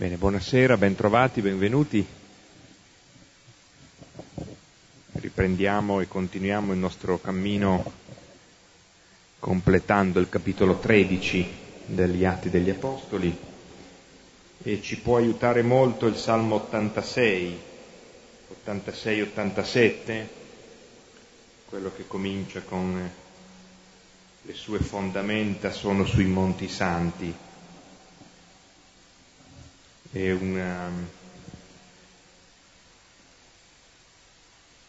Bene, buonasera, bentrovati, benvenuti. Riprendiamo e continuiamo il nostro cammino completando il capitolo 13 degli Atti degli Apostoli e ci può aiutare molto il Salmo 86, 86-87, quello che comincia con le sue fondamenta sono sui monti santi è, una, um,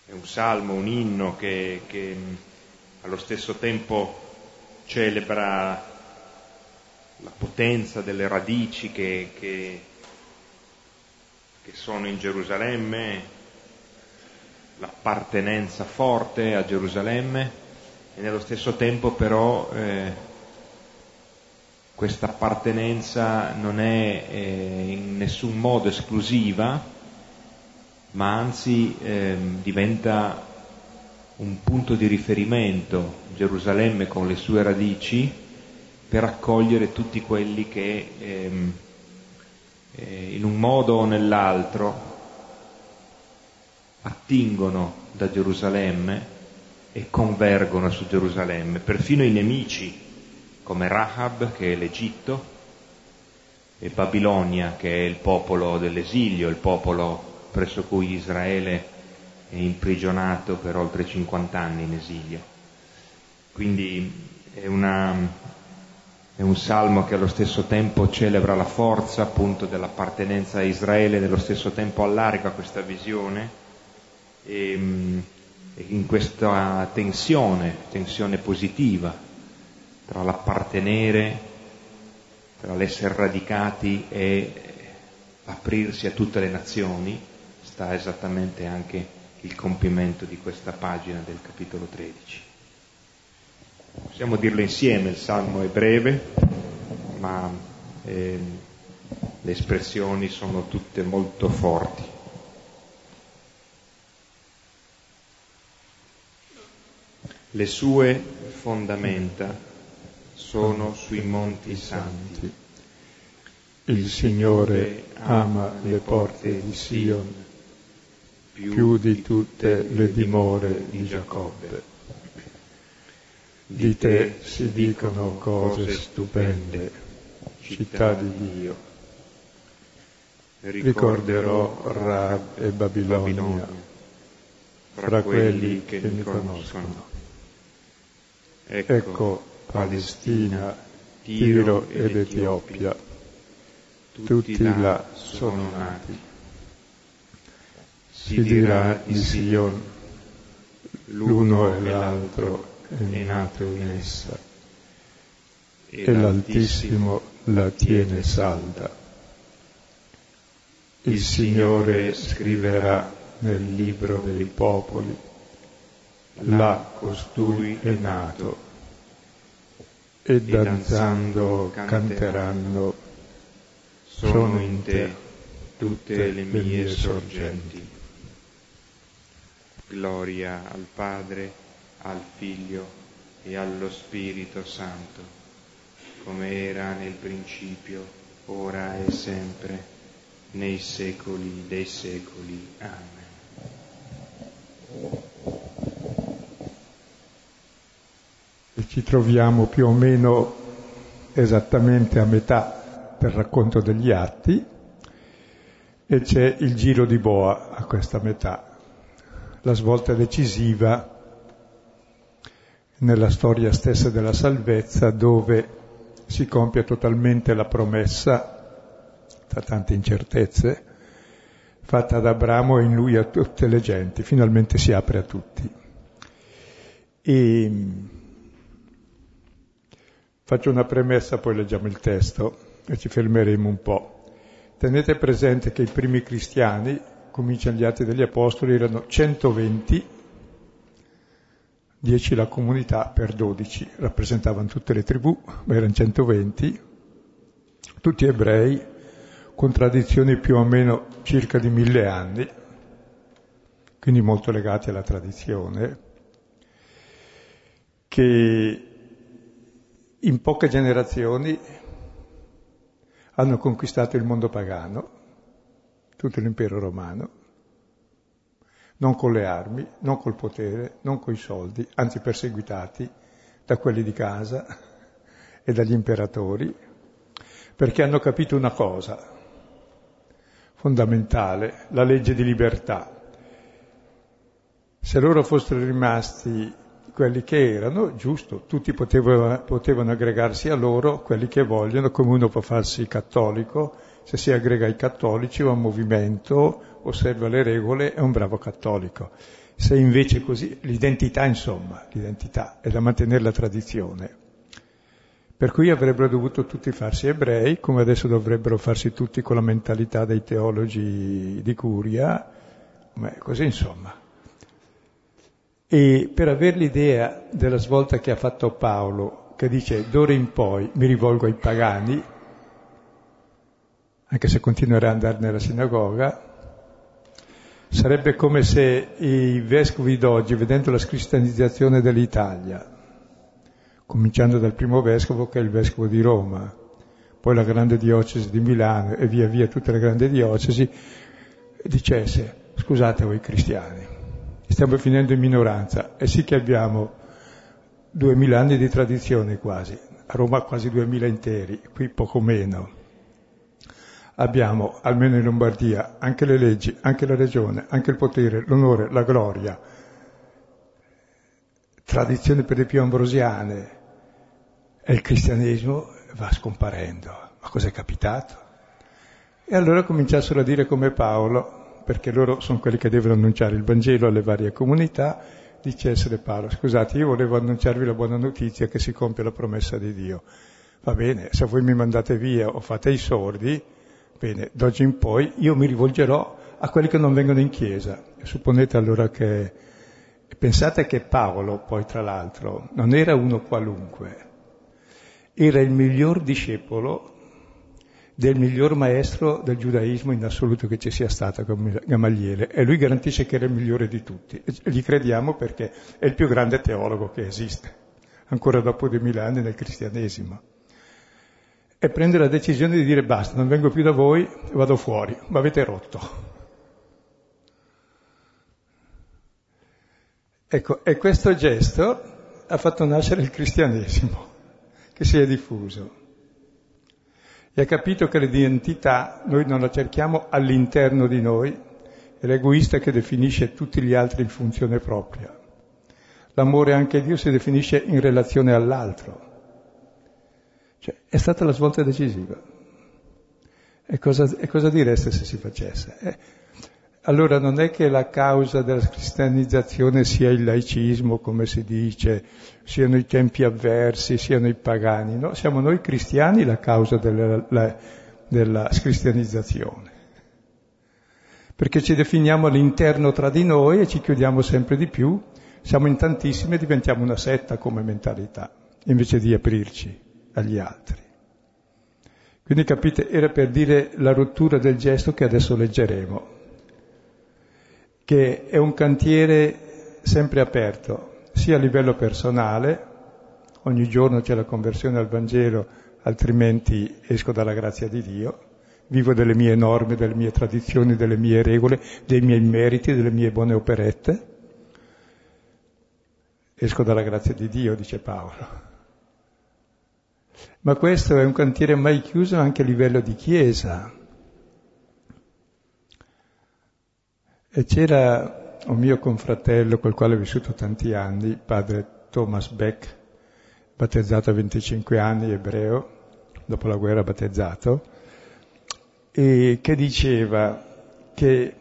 è un salmo, un inno che, che allo stesso tempo celebra la potenza delle radici che, che, che sono in Gerusalemme, l'appartenenza forte a Gerusalemme e nello stesso tempo però eh, questa appartenenza non è eh, in nessun modo esclusiva, ma anzi eh, diventa un punto di riferimento, Gerusalemme con le sue radici, per accogliere tutti quelli che ehm, eh, in un modo o nell'altro attingono da Gerusalemme e convergono su Gerusalemme, perfino i nemici come Rahab che è l'Egitto e Babilonia che è il popolo dell'esilio, il popolo presso cui Israele è imprigionato per oltre 50 anni in esilio. Quindi è, una, è un salmo che allo stesso tempo celebra la forza appunto dell'appartenenza a Israele, nello stesso tempo allarga questa visione e, e in questa tensione, tensione positiva tra l'appartenere, tra l'essere radicati e aprirsi a tutte le nazioni, sta esattamente anche il compimento di questa pagina del capitolo 13. Possiamo dirlo insieme, il salmo è breve, ma eh, le espressioni sono tutte molto forti. Le sue fondamenta sono sui monti santi. Il Signore ama le porte di Sion più di tutte le dimore di Giacobbe. Di te si dicono cose stupende, città di Dio. Ricorderò Rab e Babilonia fra quelli che mi conoscono. Ecco Palestina, Tiro ed Etiopia, tutti là sono nati. Si dirà di Sion, l'uno e l'altro è nato in essa, e l'Altissimo la tiene salda. Il Signore scriverà nel libro dei popoli, là costui è nato e danzando canteranno, sono in te tutte le mie sorgenti. Gloria al Padre, al Figlio e allo Spirito Santo, come era nel principio, ora e sempre, nei secoli dei secoli. Amen. Ci troviamo più o meno esattamente a metà del racconto degli atti e c'è il giro di boa a questa metà, la svolta decisiva nella storia stessa della salvezza dove si compie totalmente la promessa, tra tante incertezze, fatta ad Abramo e in lui a tutte le genti, finalmente si apre a tutti. E Faccio una premessa, poi leggiamo il testo e ci fermeremo un po'. Tenete presente che i primi cristiani, cominciano gli Atti degli Apostoli, erano 120, 10 la comunità per 12, rappresentavano tutte le tribù, ma erano 120, tutti ebrei, con tradizioni più o meno circa di mille anni, quindi molto legati alla tradizione, che in poche generazioni hanno conquistato il mondo pagano, tutto l'impero romano, non con le armi, non col potere, non coi soldi, anzi perseguitati da quelli di casa e dagli imperatori, perché hanno capito una cosa fondamentale, la legge di libertà. Se loro fossero rimasti quelli che erano, giusto, tutti potevano, potevano, aggregarsi a loro, quelli che vogliono, come uno può farsi cattolico, se si aggrega ai cattolici o a un movimento, osserva le regole, è un bravo cattolico. Se invece così, l'identità insomma, l'identità è da mantenere la tradizione. Per cui avrebbero dovuto tutti farsi ebrei, come adesso dovrebbero farsi tutti con la mentalità dei teologi di Curia, ma così insomma. E per avere l'idea della svolta che ha fatto Paolo, che dice d'ora in poi mi rivolgo ai pagani, anche se continuerà ad andare nella sinagoga, sarebbe come se i vescovi d'oggi, vedendo la cristianizzazione dell'Italia, cominciando dal primo vescovo che è il vescovo di Roma, poi la grande diocesi di Milano e via via tutte le grandi diocesi, dicesse, scusate voi cristiani, stiamo finendo in minoranza e sì che abbiamo duemila anni di tradizione quasi, a Roma quasi duemila interi, qui poco meno. Abbiamo, almeno in Lombardia, anche le leggi, anche la regione, anche il potere, l'onore, la gloria, tradizioni per di più ambrosiane e il cristianesimo va scomparendo. Ma cos'è capitato? E allora cominciassero a dire come Paolo, perché loro sono quelli che devono annunciare il Vangelo alle varie comunità, dicessero Paolo, scusate, io volevo annunciarvi la buona notizia che si compie la promessa di Dio. Va bene, se voi mi mandate via o fate i sordi, bene, d'oggi in poi io mi rivolgerò a quelli che non vengono in chiesa. Supponete allora che... Pensate che Paolo, poi tra l'altro, non era uno qualunque, era il miglior discepolo del miglior maestro del giudaismo in assoluto che ci sia stato Gamaliele e lui garantisce che era il migliore di tutti gli crediamo perché è il più grande teologo che esiste, ancora dopo duemila anni nel cristianesimo. E prende la decisione di dire basta, non vengo più da voi, vado fuori, ma avete rotto. Ecco, e questo gesto ha fatto nascere il cristianesimo, che si è diffuso e ha capito che l'identità noi non la cerchiamo all'interno di noi, è l'egoista che definisce tutti gli altri in funzione propria. L'amore anche Dio si definisce in relazione all'altro. Cioè, è stata la svolta decisiva. E cosa, e cosa direste se si facesse? Eh, allora non è che la causa della cristianizzazione sia il laicismo, come si dice, siano i tempi avversi, siano i pagani, no? Siamo noi cristiani la causa della, la, della cristianizzazione. Perché ci definiamo all'interno tra di noi e ci chiudiamo sempre di più, siamo in tantissimi e diventiamo una setta come mentalità, invece di aprirci agli altri. Quindi capite, era per dire la rottura del gesto che adesso leggeremo che è un cantiere sempre aperto, sia a livello personale, ogni giorno c'è la conversione al Vangelo, altrimenti esco dalla grazia di Dio, vivo delle mie norme, delle mie tradizioni, delle mie regole, dei miei meriti, delle mie buone operette. Esco dalla grazia di Dio, dice Paolo. Ma questo è un cantiere mai chiuso anche a livello di Chiesa. E c'era un mio confratello col quale ho vissuto tanti anni, padre Thomas Beck, battezzato a 25 anni, ebreo, dopo la guerra battezzato, e che diceva che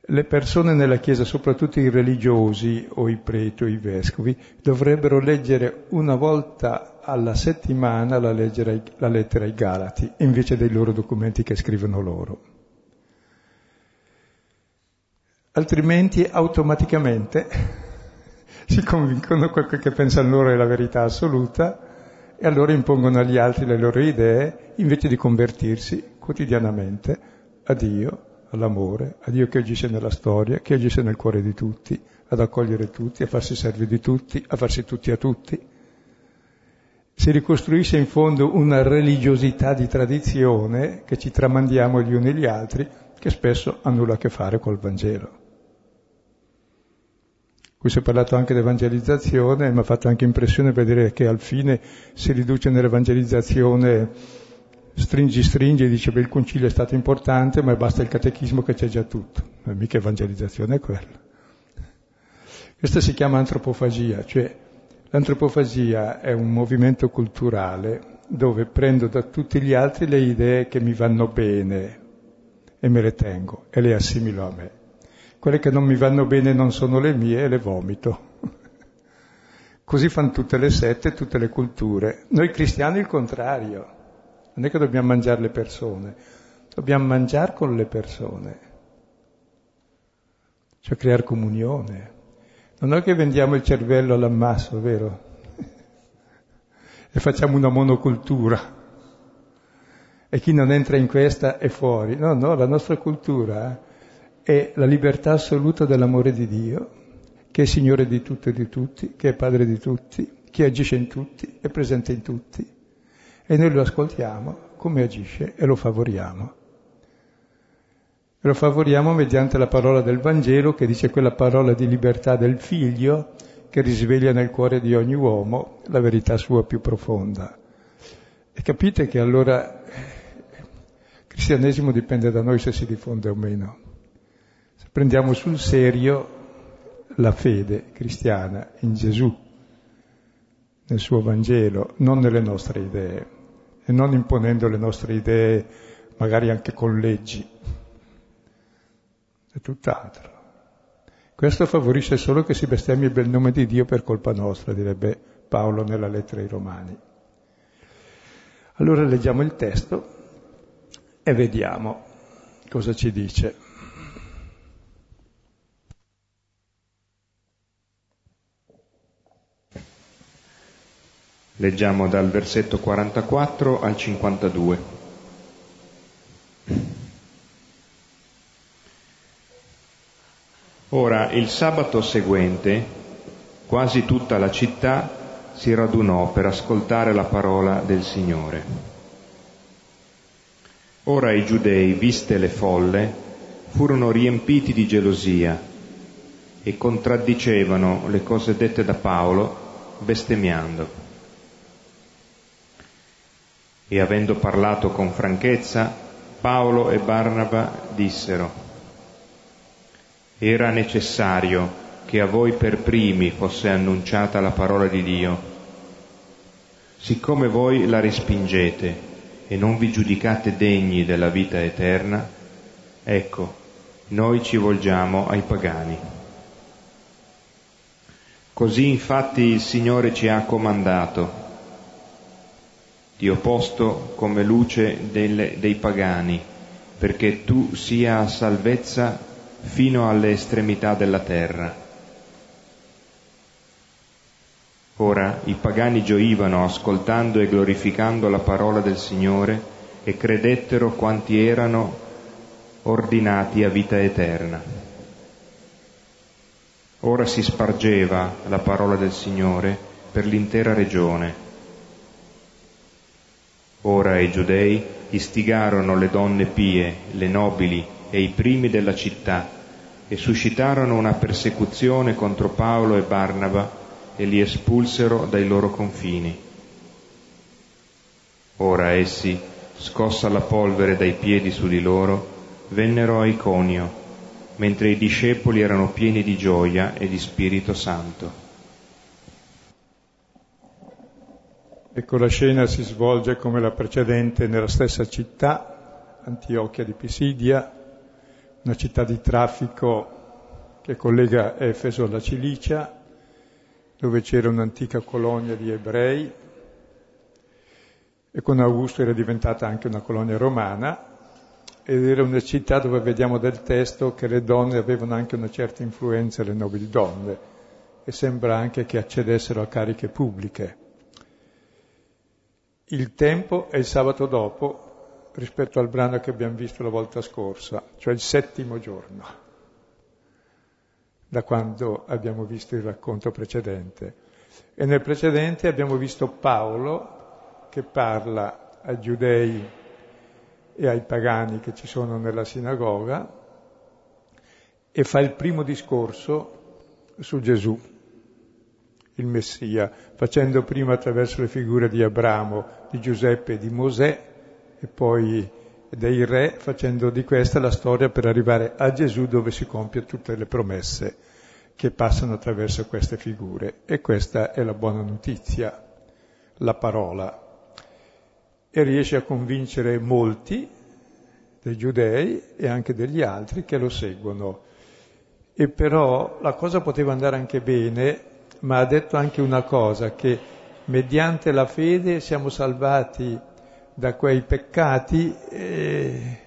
le persone nella Chiesa, soprattutto i religiosi o i preti o i vescovi, dovrebbero leggere una volta alla settimana la, la lettera ai Galati, invece dei loro documenti che scrivono loro altrimenti automaticamente si convincono quel che pensano loro è la verità assoluta e allora impongono agli altri le loro idee invece di convertirsi quotidianamente a Dio, all'amore, a Dio che agisce nella storia, che agisce nel cuore di tutti, ad accogliere tutti, a farsi servi di tutti, a farsi tutti a tutti. si ricostruisce in fondo una religiosità di tradizione che ci tramandiamo gli uni gli altri, che spesso ha nulla a che fare col Vangelo. Qui si è parlato anche di evangelizzazione, mi ha fatto anche impressione vedere che al fine si riduce nell'evangelizzazione stringi stringi, dice beh il concilio è stato importante, ma basta il catechismo che c'è già tutto. Ma mica evangelizzazione è quella. Questa si chiama antropofagia, cioè l'antropofagia è un movimento culturale dove prendo da tutti gli altri le idee che mi vanno bene e me le tengo e le assimilo a me. Quelle che non mi vanno bene non sono le mie e le vomito. Così fanno tutte le sette, tutte le culture. Noi cristiani il contrario. Non è che dobbiamo mangiare le persone, dobbiamo mangiare con le persone, cioè creare comunione. Non è che vendiamo il cervello all'ammasso, vero? e facciamo una monocultura. E chi non entra in questa è fuori. No, no, la nostra cultura è la libertà assoluta dell'amore di Dio, che è Signore di tutto e di tutti, che è Padre di tutti, che agisce in tutti, è presente in tutti e noi lo ascoltiamo come agisce e lo favoriamo. E lo favoriamo mediante la parola del Vangelo che dice quella parola di libertà del figlio che risveglia nel cuore di ogni uomo la verità sua più profonda. E capite che allora il cristianesimo dipende da noi se si diffonde o meno. Prendiamo sul serio la fede cristiana in Gesù, nel suo Vangelo, non nelle nostre idee e non imponendo le nostre idee, magari anche con leggi. È tutt'altro. Questo favorisce solo che si bestemmi il bel nome di Dio per colpa nostra, direbbe Paolo nella lettera ai Romani. Allora leggiamo il testo e vediamo cosa ci dice. Leggiamo dal versetto 44 al 52. Ora, il sabato seguente, quasi tutta la città si radunò per ascoltare la parola del Signore. Ora i giudei, viste le folle, furono riempiti di gelosia e contraddicevano le cose dette da Paolo, bestemmiando e avendo parlato con franchezza, Paolo e Barnaba dissero, era necessario che a voi per primi fosse annunciata la parola di Dio. Siccome voi la respingete e non vi giudicate degni della vita eterna, ecco, noi ci volgiamo ai pagani. Così infatti il Signore ci ha comandato ti ho posto come luce delle, dei pagani, perché tu sia salvezza fino alle estremità della terra. Ora i pagani gioivano ascoltando e glorificando la parola del Signore e credettero quanti erano ordinati a vita eterna. Ora si spargeva la parola del Signore per l'intera regione Ora i giudei istigarono le donne pie, le nobili e i primi della città e suscitarono una persecuzione contro Paolo e Barnaba e li espulsero dai loro confini. Ora essi, scossa la polvere dai piedi su di loro, vennero a Iconio, mentre i discepoli erano pieni di gioia e di Spirito Santo. Ecco, la scena si svolge come la precedente nella stessa città, Antiochia di Pisidia, una città di traffico che collega Efeso alla Cilicia, dove c'era un'antica colonia di ebrei. E con Augusto era diventata anche una colonia romana. Ed era una città dove vediamo del testo che le donne avevano anche una certa influenza, le nobili donne, e sembra anche che accedessero a cariche pubbliche. Il tempo è il sabato dopo rispetto al brano che abbiamo visto la volta scorsa, cioè il settimo giorno, da quando abbiamo visto il racconto precedente. E nel precedente abbiamo visto Paolo che parla ai giudei e ai pagani che ci sono nella sinagoga e fa il primo discorso su Gesù, il Messia, facendo prima attraverso le figure di Abramo, di Giuseppe di Mosè e poi dei re, facendo di questa la storia per arrivare a Gesù dove si compie tutte le promesse che passano attraverso queste figure. E questa è la buona notizia, la parola. E riesce a convincere molti dei giudei e anche degli altri che lo seguono. E però la cosa poteva andare anche bene, ma ha detto anche una cosa, che mediante la fede siamo salvati da quei peccati eh,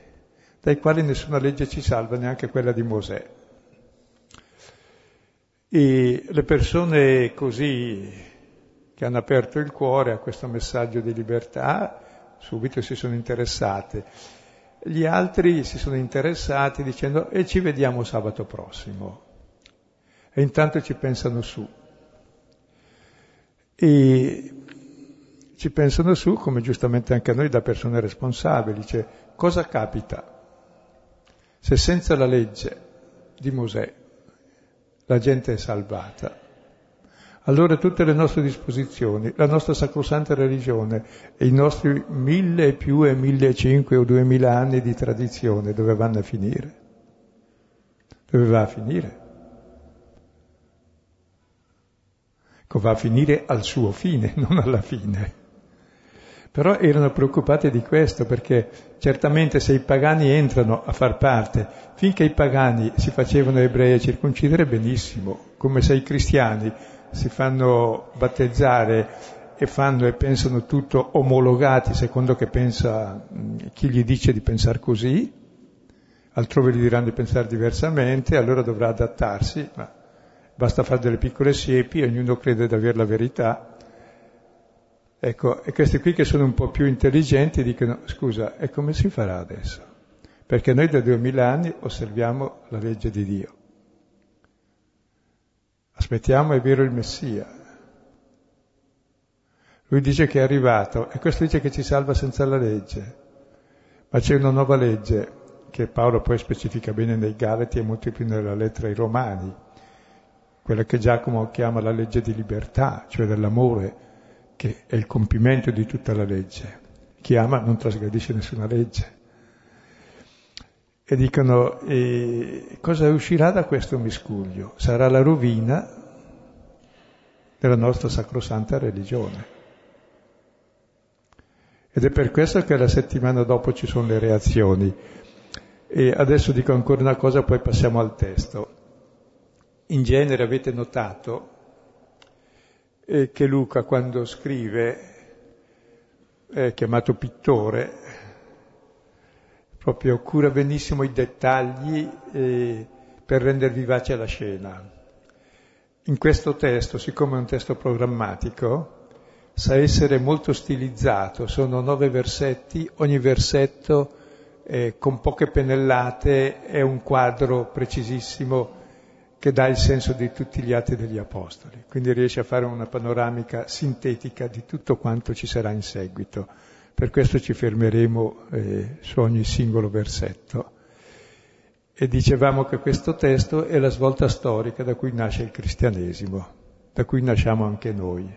dai quali nessuna legge ci salva, neanche quella di Mosè. E le persone così che hanno aperto il cuore a questo messaggio di libertà subito si sono interessate. Gli altri si sono interessati dicendo e ci vediamo sabato prossimo. E intanto ci pensano su. E ci pensano su, come giustamente anche a noi da persone responsabili, dice cosa capita se senza la legge di Mosè la gente è salvata. Allora tutte le nostre disposizioni, la nostra sacrosanta religione e i nostri mille e più e mille e cinque o duemila anni di tradizione dove vanno a finire? Dove va a finire? Ecco, va a finire al suo fine, non alla fine. Però erano preoccupati di questo perché certamente se i pagani entrano a far parte, finché i pagani si facevano ebrei a circoncidere benissimo, come se i cristiani si fanno battezzare e fanno e pensano tutto omologati secondo che pensa chi gli dice di pensare così, altrove gli diranno di pensare diversamente, allora dovrà adattarsi, ma basta fare delle piccole siepi, ognuno crede di avere la verità Ecco, e questi qui che sono un po' più intelligenti dicono, scusa, e come si farà adesso? Perché noi da duemila anni osserviamo la legge di Dio. Aspettiamo, è vero, il Messia. Lui dice che è arrivato e questo dice che ci salva senza la legge. Ma c'è una nuova legge che Paolo poi specifica bene nei Galati e molto più nella lettera ai Romani, quella che Giacomo chiama la legge di libertà, cioè dell'amore che è il compimento di tutta la legge. Chi ama non trasgredisce nessuna legge. E dicono, e cosa uscirà da questo miscuglio? Sarà la rovina della nostra sacrosanta religione. Ed è per questo che la settimana dopo ci sono le reazioni. E adesso dico ancora una cosa, poi passiamo al testo. In genere avete notato eh, che Luca quando scrive è chiamato pittore, proprio cura benissimo i dettagli eh, per rendere vivace la scena. In questo testo, siccome è un testo programmatico, sa essere molto stilizzato, sono nove versetti, ogni versetto eh, con poche pennellate è un quadro precisissimo che dà il senso di tutti gli atti degli Apostoli, quindi riesce a fare una panoramica sintetica di tutto quanto ci sarà in seguito. Per questo ci fermeremo eh, su ogni singolo versetto. E dicevamo che questo testo è la svolta storica da cui nasce il cristianesimo, da cui nasciamo anche noi.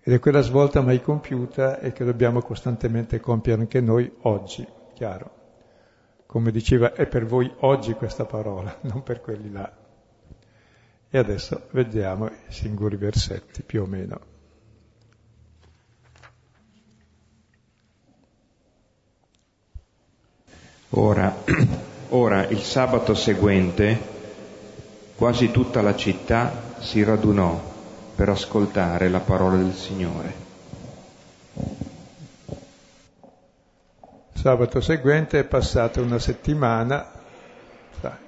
Ed è quella svolta mai compiuta e che dobbiamo costantemente compiere anche noi oggi, chiaro come diceva, è per voi oggi questa parola, non per quelli là. E adesso vediamo i singoli versetti più o meno. Ora, ora, il sabato seguente, quasi tutta la città si radunò per ascoltare la parola del Signore. Sabato seguente è passata una settimana,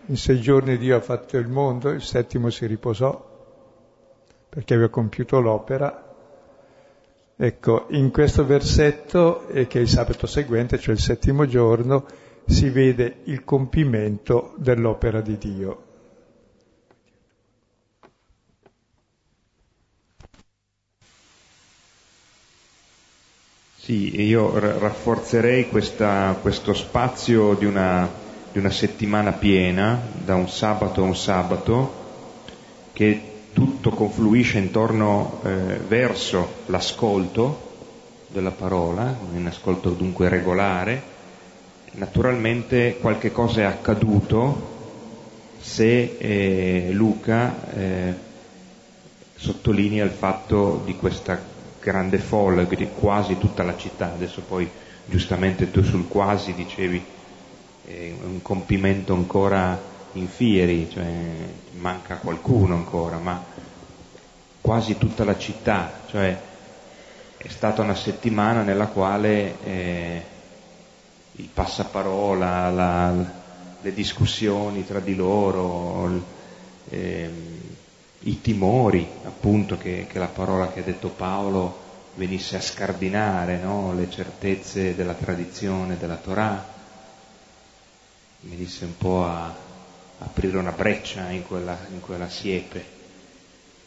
in sei giorni Dio ha fatto il mondo, il settimo si riposò perché aveva compiuto l'opera. Ecco, in questo versetto, che è il sabato seguente, cioè il settimo giorno, si vede il compimento dell'opera di Dio. Sì, io rafforzerei questa, questo spazio di una, di una, settimana piena, da un sabato a un sabato, che tutto confluisce intorno eh, verso l'ascolto della parola, un ascolto dunque regolare. Naturalmente qualche cosa è accaduto se eh, Luca eh, sottolinea il fatto di questa grande folla, quindi quasi tutta la città, adesso poi giustamente tu sul quasi dicevi eh, un compimento ancora in fieri, cioè manca qualcuno ancora, ma quasi tutta la città, cioè è stata una settimana nella quale eh, il passaparola, la, le discussioni tra di loro, eh, i timori, appunto, che, che, la parola che ha detto Paolo venisse a scardinare no? le certezze della tradizione della Torah, venisse un po' a, aprire una breccia in quella, in quella, siepe.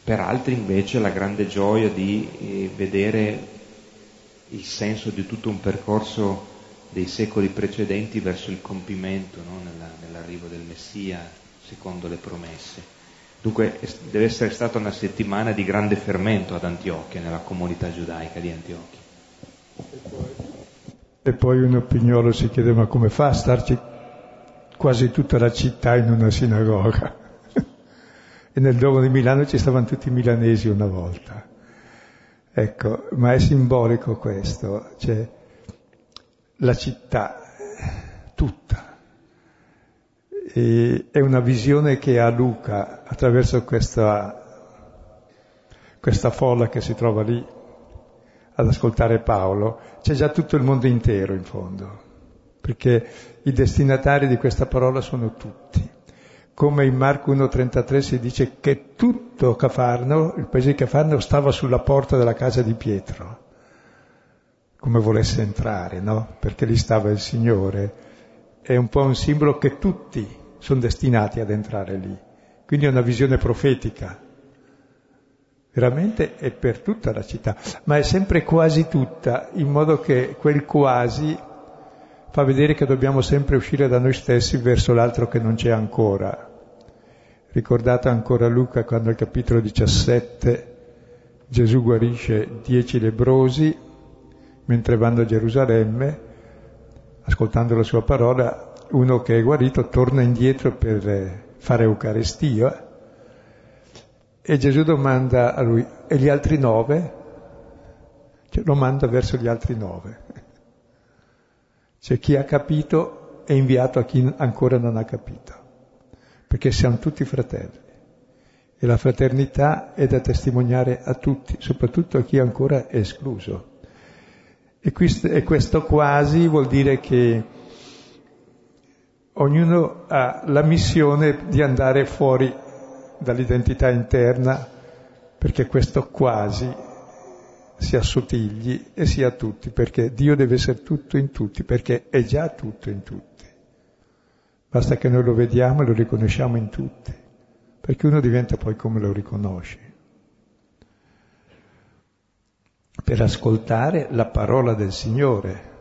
Per altri invece la grande gioia di eh, vedere il senso di tutto un percorso dei secoli precedenti verso il compimento no? Nella, nell'arrivo del Messia secondo le promesse. Dunque deve essere stata una settimana di grande fermento ad Antiochia, nella comunità giudaica di Antiochia. E poi un opiniolo si chiede ma come fa a starci quasi tutta la città in una sinagoga? e nel Duomo di Milano ci stavano tutti i milanesi una volta. Ecco, ma è simbolico questo, cioè la città tutta è una visione che ha Luca attraverso questa, questa folla che si trova lì ad ascoltare Paolo. C'è già tutto il mondo intero in fondo, perché i destinatari di questa parola sono tutti. Come in Marco 1.33 si dice che tutto Cafarno, il paese di Cafarno, stava sulla porta della casa di Pietro, come volesse entrare, no? Perché lì stava il Signore. È un po' un simbolo che tutti sono destinati ad entrare lì. Quindi è una visione profetica. Veramente è per tutta la città, ma è sempre quasi tutta, in modo che quel quasi fa vedere che dobbiamo sempre uscire da noi stessi verso l'altro che non c'è ancora. Ricordate ancora Luca quando al capitolo 17 Gesù guarisce dieci lebrosi mentre vanno a Gerusalemme, ascoltando la sua parola, uno che è guarito torna indietro per eh, fare Eucaristia e Gesù domanda a lui, e gli altri nove? Cioè, lo manda verso gli altri nove. Cioè chi ha capito è inviato a chi ancora non ha capito, perché siamo tutti fratelli. E la fraternità è da testimoniare a tutti, soprattutto a chi ancora è escluso. E questo quasi vuol dire che ognuno ha la missione di andare fuori dall'identità interna perché questo quasi si assottigli e sia tutti, perché Dio deve essere tutto in tutti, perché è già tutto in tutti. Basta che noi lo vediamo e lo riconosciamo in tutti, perché uno diventa poi come lo riconosce. Per ascoltare la parola del Signore,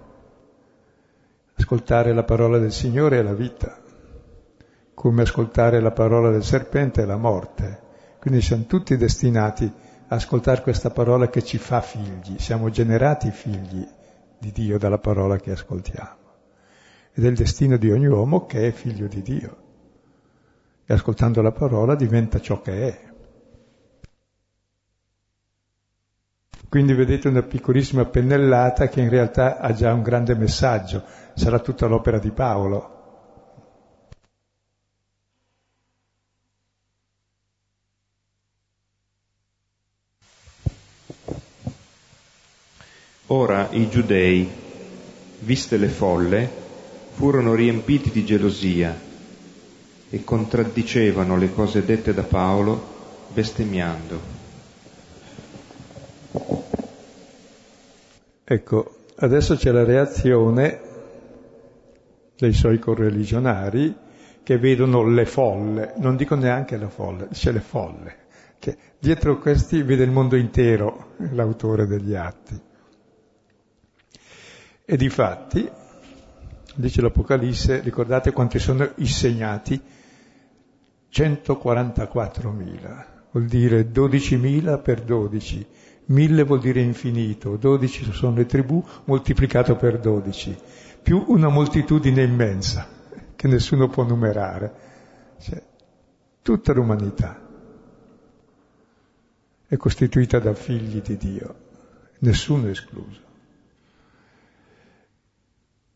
Ascoltare la parola del Signore è la vita, come ascoltare la parola del serpente è la morte. Quindi siamo tutti destinati a ascoltare questa parola che ci fa figli, siamo generati figli di Dio dalla parola che ascoltiamo. Ed è il destino di ogni uomo che è figlio di Dio. E ascoltando la parola diventa ciò che è. Quindi vedete una piccolissima pennellata che in realtà ha già un grande messaggio, sarà tutta l'opera di Paolo. Ora i giudei, viste le folle, furono riempiti di gelosia e contraddicevano le cose dette da Paolo bestemmiando. Ecco, adesso c'è la reazione dei suoi correligionari che vedono le folle, non dico neanche le folle, dice le folle, che dietro questi vede il mondo intero l'autore degli atti. E di fatti, dice l'Apocalisse, ricordate quanti sono i segnati? 144.000, vuol dire 12.000 per 12, 1000 vuol dire infinito, 12 sono le tribù moltiplicato per 12, più una moltitudine immensa che nessuno può numerare. Cioè, tutta l'umanità è costituita da figli di Dio, nessuno escluso.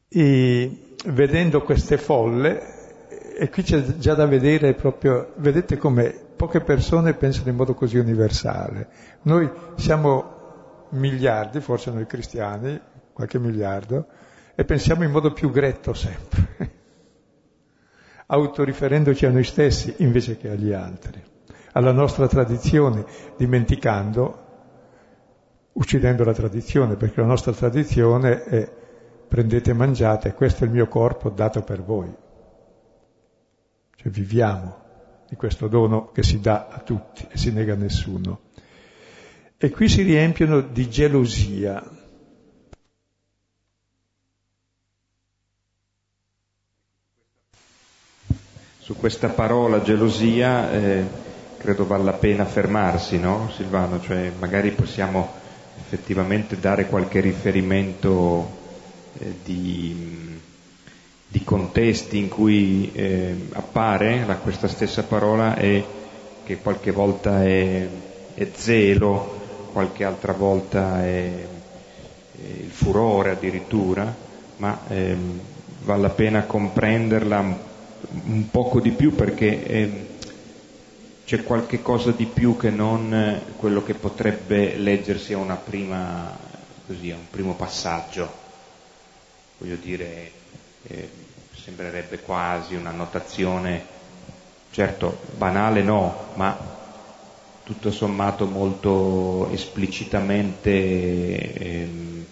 E vedendo queste folle, e qui c'è già da vedere proprio, vedete come poche persone pensano in modo così universale. Noi siamo miliardi, forse noi cristiani, qualche miliardo, e pensiamo in modo più gretto sempre, autoriferendoci a noi stessi invece che agli altri, alla nostra tradizione, dimenticando, uccidendo la tradizione, perché la nostra tradizione è prendete e mangiate, questo è il mio corpo dato per voi. Cioè viviamo di questo dono che si dà a tutti e si nega a nessuno. E qui si riempiono di gelosia. Su questa parola gelosia eh, credo vale la pena fermarsi, no Silvano? Cioè magari possiamo effettivamente dare qualche riferimento eh, di, di, contesti in cui eh, appare la, questa stessa parola e che qualche volta è, è zelo, qualche altra volta è, è il furore addirittura, ma ehm, vale la pena comprenderla un, un poco di più perché eh, c'è qualche cosa di più che non quello che potrebbe leggersi a prima, così, a un primo passaggio. Voglio dire, eh, sembrerebbe quasi una notazione, certo banale no, ma tutto sommato molto esplicitamente ehm,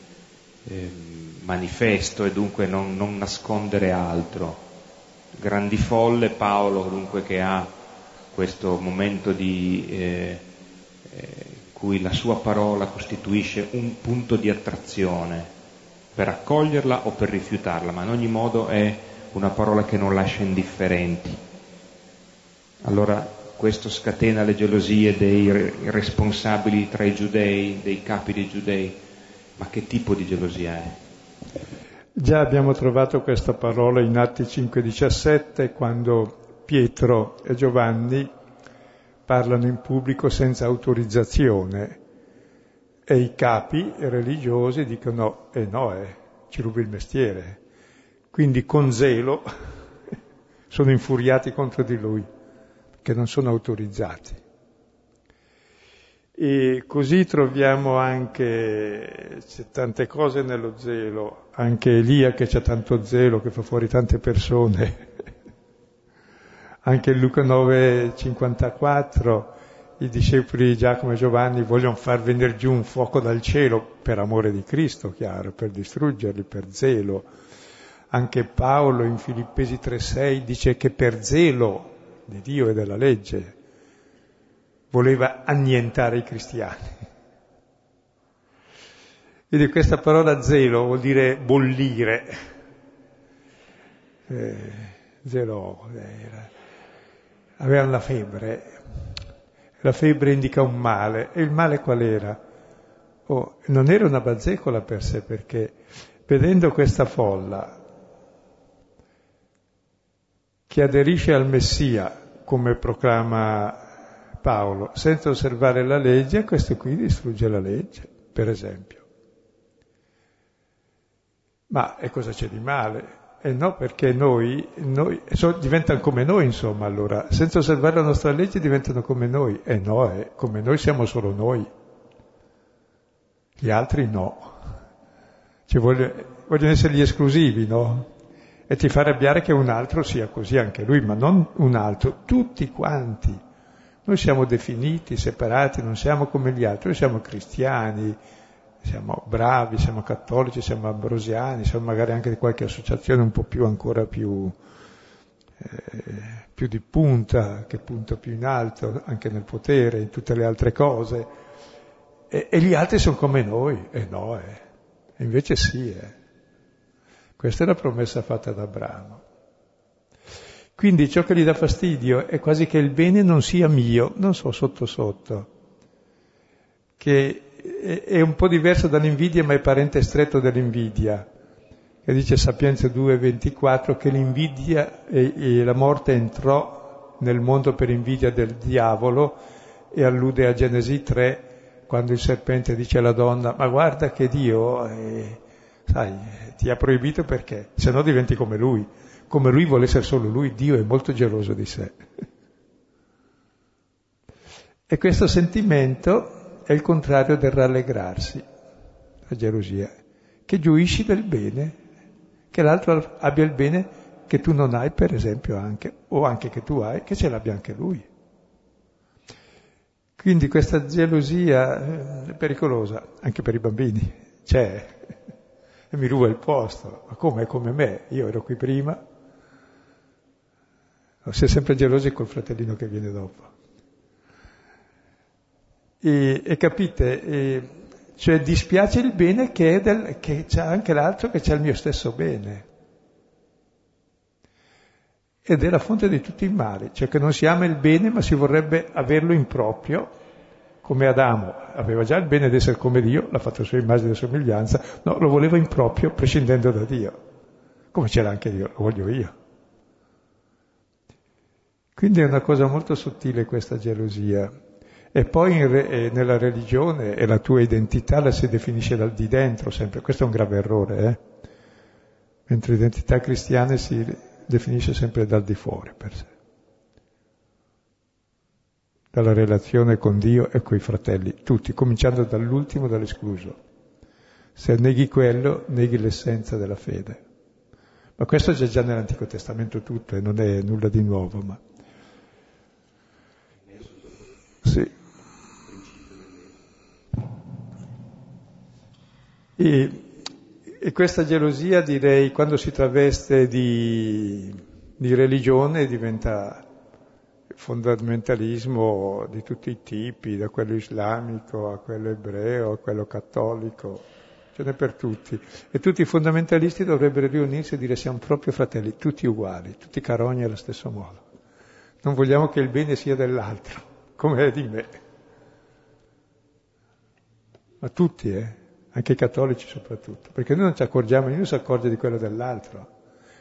ehm, manifesto e dunque non, non, nascondere altro. Grandi folle Paolo dunque che ha questo momento di eh, eh, cui la sua parola costituisce un punto di attrazione per accoglierla o per rifiutarla, ma in ogni modo è una parola che non lascia indifferenti. Allora questo scatena le gelosie dei responsabili tra i giudei, dei capi dei giudei, ma che tipo di gelosia è? Già abbiamo trovato questa parola in Atti 5:17 quando Pietro e Giovanni parlano in pubblico senza autorizzazione e i capi religiosi dicono, eh no, eh, ci rubi il mestiere. Quindi con zelo sono infuriati contro di lui, perché non sono autorizzati. E così troviamo anche, c'è tante cose nello zelo, anche Elia che c'ha tanto zelo, che fa fuori tante persone. anche in Luca 9, 54 i discepoli di Giacomo e Giovanni vogliono far venire giù un fuoco dal cielo per amore di Cristo, chiaro, per distruggerli, per zelo. Anche Paolo in Filippesi 3:6 dice che per zelo di Dio e della legge voleva annientare i cristiani. Quindi questa parola zelo vuol dire bollire. Eh, zelo, era. avevano la febbre, la febbre indica un male. E il male qual era? Oh, non era una bazzecola per sé, perché vedendo questa folla che aderisce al Messia, come proclama Paolo, senza osservare la legge, questo qui distrugge la legge, per esempio. Ma e cosa c'è di male? Eh no, perché noi, noi so, diventano come noi, insomma, allora, senza osservare la nostra legge diventano come noi. Eh no, eh, come noi siamo solo noi. Gli altri no. Cioè, voglio, vogliono essere gli esclusivi, no? E ti fa arrabbiare che un altro sia così anche lui, ma non un altro, tutti quanti. Noi siamo definiti, separati, non siamo come gli altri, noi siamo cristiani, siamo bravi, siamo cattolici, siamo ambrosiani, siamo magari anche di qualche associazione un po' più ancora più, eh, più di punta, che punta più in alto, anche nel potere, in tutte le altre cose. E, e gli altri sono come noi, e no, eh. invece sì. Eh. Questa è la promessa fatta ad Abramo. Quindi ciò che gli dà fastidio è quasi che il bene non sia mio, non so sotto sotto, che è un po' diverso dall'invidia ma è parente stretto dell'invidia, che dice Sapienza 2.24 che l'invidia e, e la morte entrò nel mondo per invidia del diavolo e allude a Genesi 3 quando il serpente dice alla donna ma guarda che Dio... Eh, sai, ti ha proibito perché? Se no diventi come lui. Come lui vuole essere solo lui, Dio è molto geloso di sé. E questo sentimento è il contrario del rallegrarsi, la gelosia, che gioisci del bene, che l'altro abbia il bene che tu non hai, per esempio, anche, o anche che tu hai, che ce l'abbia anche lui. Quindi questa gelosia eh, è pericolosa anche per i bambini, c'è, e mi ruba il posto. Ma come? È come me, io ero qui prima. Si è sempre gelosi col fratellino che viene dopo. E, e capite, e, cioè dispiace il bene che, del, che c'è anche l'altro che c'è il mio stesso bene. Ed è la fonte di tutti i mali, cioè che non si ama il bene ma si vorrebbe averlo in proprio come Adamo aveva già il bene di essere come Dio, l'ha fatto sua immagine e somiglianza, no, lo voleva in proprio prescindendo da Dio, come c'era anche Dio, lo voglio io. Quindi è una cosa molto sottile questa gelosia. E poi re, nella religione e la tua identità la si definisce dal di dentro sempre, questo è un grave errore, eh? mentre l'identità cristiana si definisce sempre dal di fuori per sé dalla relazione con Dio e coi fratelli, tutti, cominciando dall'ultimo, dall'escluso. Se neghi quello, neghi l'essenza della fede. Ma questo c'è già nell'Antico Testamento tutto e non è nulla di nuovo, ma... Sì. E, e questa gelosia, direi, quando si traveste di, di religione diventa fondamentalismo di tutti i tipi, da quello islamico a quello ebreo, a quello cattolico, ce n'è per tutti. E tutti i fondamentalisti dovrebbero riunirsi e dire siamo proprio fratelli, tutti uguali, tutti carogni allo stesso modo. Non vogliamo che il bene sia dell'altro, come è di me. Ma tutti, eh? anche i cattolici soprattutto, perché noi non ci accorgiamo, nessuno si accorge di quello dell'altro.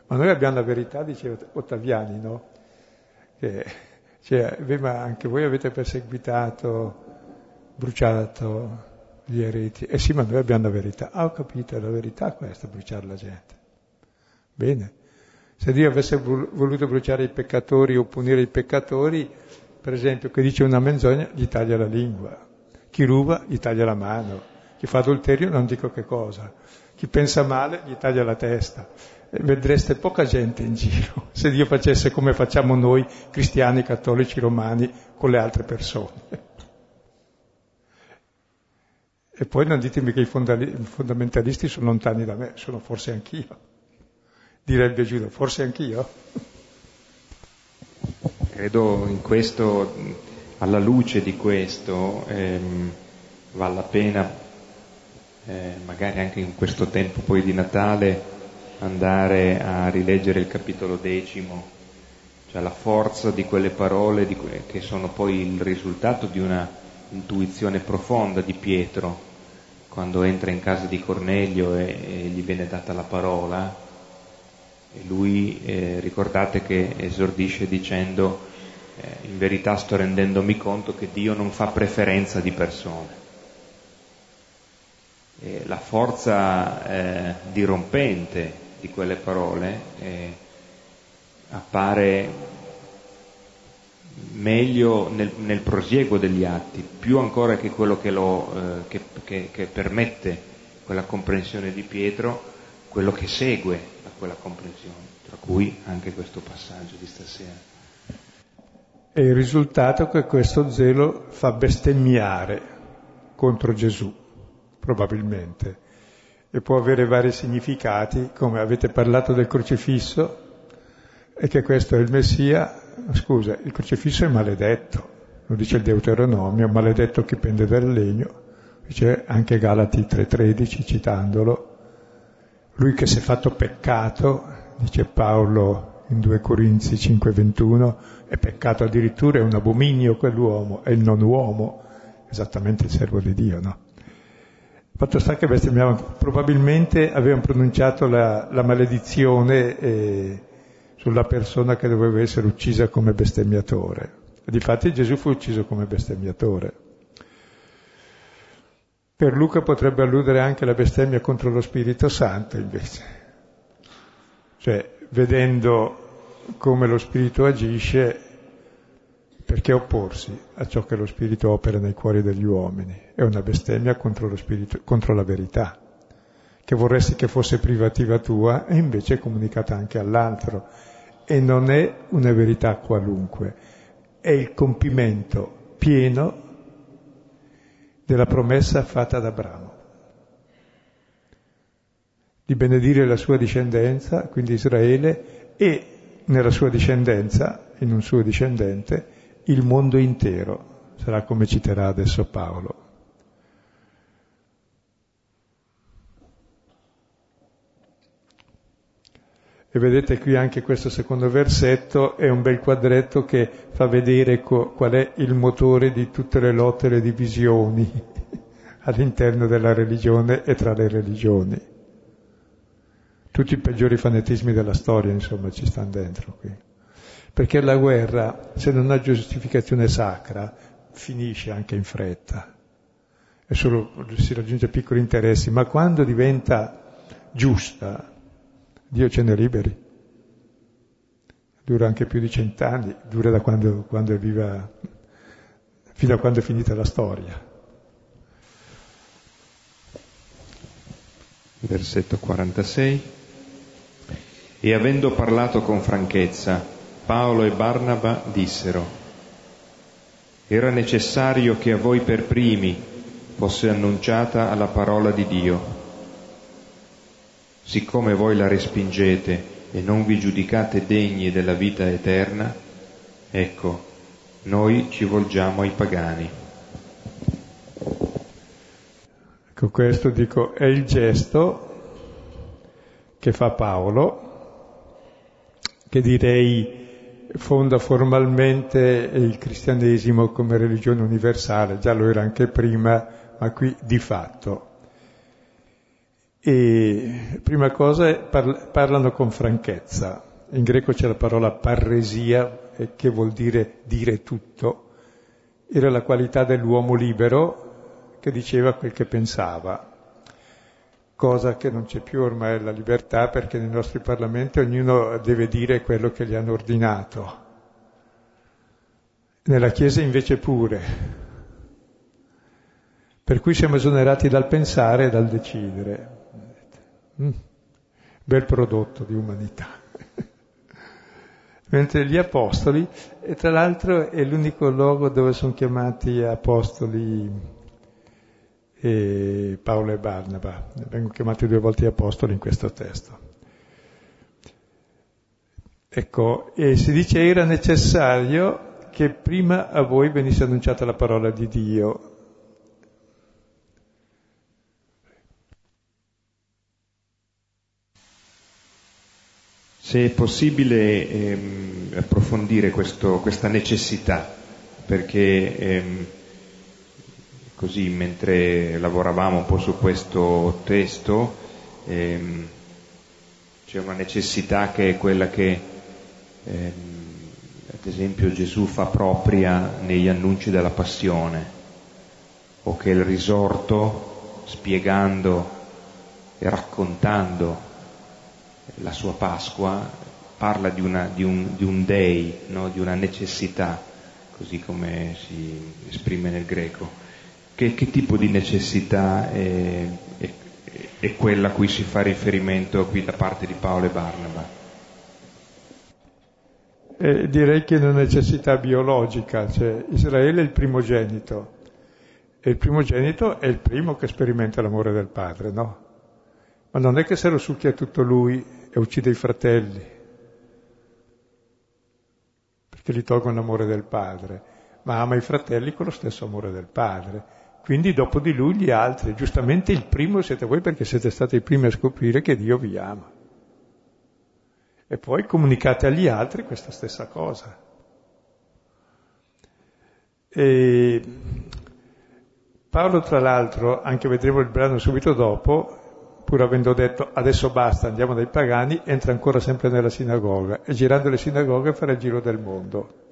Ma noi abbiamo la verità, diceva Ottaviani, no? Che cioè, beh, ma anche voi avete perseguitato, bruciato gli ereti. Eh sì, ma noi abbiamo la verità. Ah, ho capito, è la verità questa, bruciare la gente. Bene. Se Dio avesse voluto bruciare i peccatori o punire i peccatori, per esempio, chi dice una menzogna gli taglia la lingua, chi ruba gli taglia la mano, chi fa adulterio non dico che cosa, chi pensa male gli taglia la testa vedreste poca gente in giro se Dio facesse come facciamo noi cristiani, cattolici, romani con le altre persone. E poi non ditemi che i fondamentalisti sono lontani da me, sono forse anch'io. Direbbe Giuda, forse anch'io. Credo in questo, alla luce di questo, ehm, vale la pena, eh, magari anche in questo tempo poi di Natale, andare a rileggere il capitolo decimo, cioè la forza di quelle parole di que- che sono poi il risultato di una intuizione profonda di Pietro, quando entra in casa di Cornelio e, e gli viene data la parola, e lui eh, ricordate che esordisce dicendo eh, in verità sto rendendomi conto che Dio non fa preferenza di persone. La forza eh, dirompente di quelle parole eh, appare meglio nel, nel, prosieguo degli atti, più ancora che quello che, lo, eh, che, che, che, permette quella comprensione di Pietro, quello che segue a quella comprensione, tra cui anche questo passaggio di stasera. E il risultato è che questo zelo fa bestemmiare contro Gesù, probabilmente e può avere vari significati, come avete parlato del crocifisso, e che questo è il Messia, scusa, il crocifisso è maledetto, lo dice il Deuteronomio, maledetto chi pende dal legno, dice anche Galati 3.13 citandolo, lui che si è fatto peccato, dice Paolo in 2 Corinzi 5:21, è peccato addirittura, è un abominio quell'uomo, è il non uomo, esattamente il servo di Dio, no? Fatto sta che bestemmiavano, probabilmente avevano pronunciato la, la maledizione eh, sulla persona che doveva essere uccisa come bestemmiatore. Difatti Gesù fu ucciso come bestemmiatore. Per Luca potrebbe alludere anche alla bestemmia contro lo Spirito Santo invece. Cioè, vedendo come lo Spirito agisce, perché opporsi a ciò che lo Spirito opera nei cuori degli uomini? È una bestemmia contro, spirito, contro la verità, che vorresti che fosse privativa tua e invece è comunicata anche all'altro. E non è una verità qualunque, è il compimento pieno della promessa fatta ad Abramo di benedire la sua discendenza, quindi Israele, e nella sua discendenza, in un suo discendente, il mondo intero, sarà come citerà adesso Paolo. E vedete qui anche questo secondo versetto è un bel quadretto che fa vedere co- qual è il motore di tutte le lotte e le divisioni all'interno della religione e tra le religioni. Tutti i peggiori fanatismi della storia, insomma, ci stanno dentro qui perché la guerra, se non ha giustificazione sacra, finisce anche in fretta e solo si raggiunge piccoli interessi, ma quando diventa giusta, Dio ce ne liberi. Dura anche più di cent'anni, dura da quando, quando è viva, fino a quando è finita la storia. Versetto 46. E avendo parlato con franchezza, Paolo e Barnaba dissero, era necessario che a voi per primi fosse annunciata la parola di Dio. Siccome voi la respingete e non vi giudicate degni della vita eterna, ecco, noi ci volgiamo ai pagani. Ecco, questo dico è il gesto che fa Paolo, che direi fonda formalmente il cristianesimo come religione universale, già lo era anche prima, ma qui di fatto. E prima cosa parlano con franchezza. In greco c'è la parola parresia, che vuol dire dire tutto. Era la qualità dell'uomo libero che diceva quel che pensava, cosa che non c'è più ormai la libertà perché nei nostri parlamenti ognuno deve dire quello che gli hanno ordinato. Nella Chiesa invece pure. Per cui siamo esonerati dal pensare e dal decidere. Mm, bel prodotto di umanità. Mentre gli apostoli, e tra l'altro è l'unico luogo dove sono chiamati apostoli e Paolo e Barnaba. Vengono chiamati due volte apostoli in questo testo. Ecco, e si dice era necessario che prima a voi venisse annunciata la parola di Dio. Se è possibile ehm, approfondire questo, questa necessità, perché ehm, così mentre lavoravamo un po' su questo testo ehm, c'è una necessità che è quella che ehm, ad esempio Gesù fa propria negli annunci della passione o che il risorto spiegando e raccontando la sua Pasqua parla di, una, di, un, di un dei, no? di una necessità, così come si esprime nel greco. Che, che tipo di necessità è, è, è, quella a cui si fa riferimento qui da parte di Paolo e Barnaba? Eh, direi che è una necessità biologica, cioè Israele è il primogenito e il primogenito è il primo che sperimenta l'amore del padre, no? Ma non è che se lo succhia tutto lui e uccide i fratelli, perché gli tolgono l'amore del padre, ma ama i fratelli con lo stesso amore del padre Quindi dopo di lui gli altri. Giustamente il primo siete voi perché siete stati i primi a scoprire che Dio vi ama. E poi comunicate agli altri questa stessa cosa. E Paolo, tra l'altro, anche vedremo il brano subito dopo, pur avendo detto adesso basta, andiamo dai pagani, entra ancora sempre nella sinagoga e girando le sinagoghe farà il giro del mondo.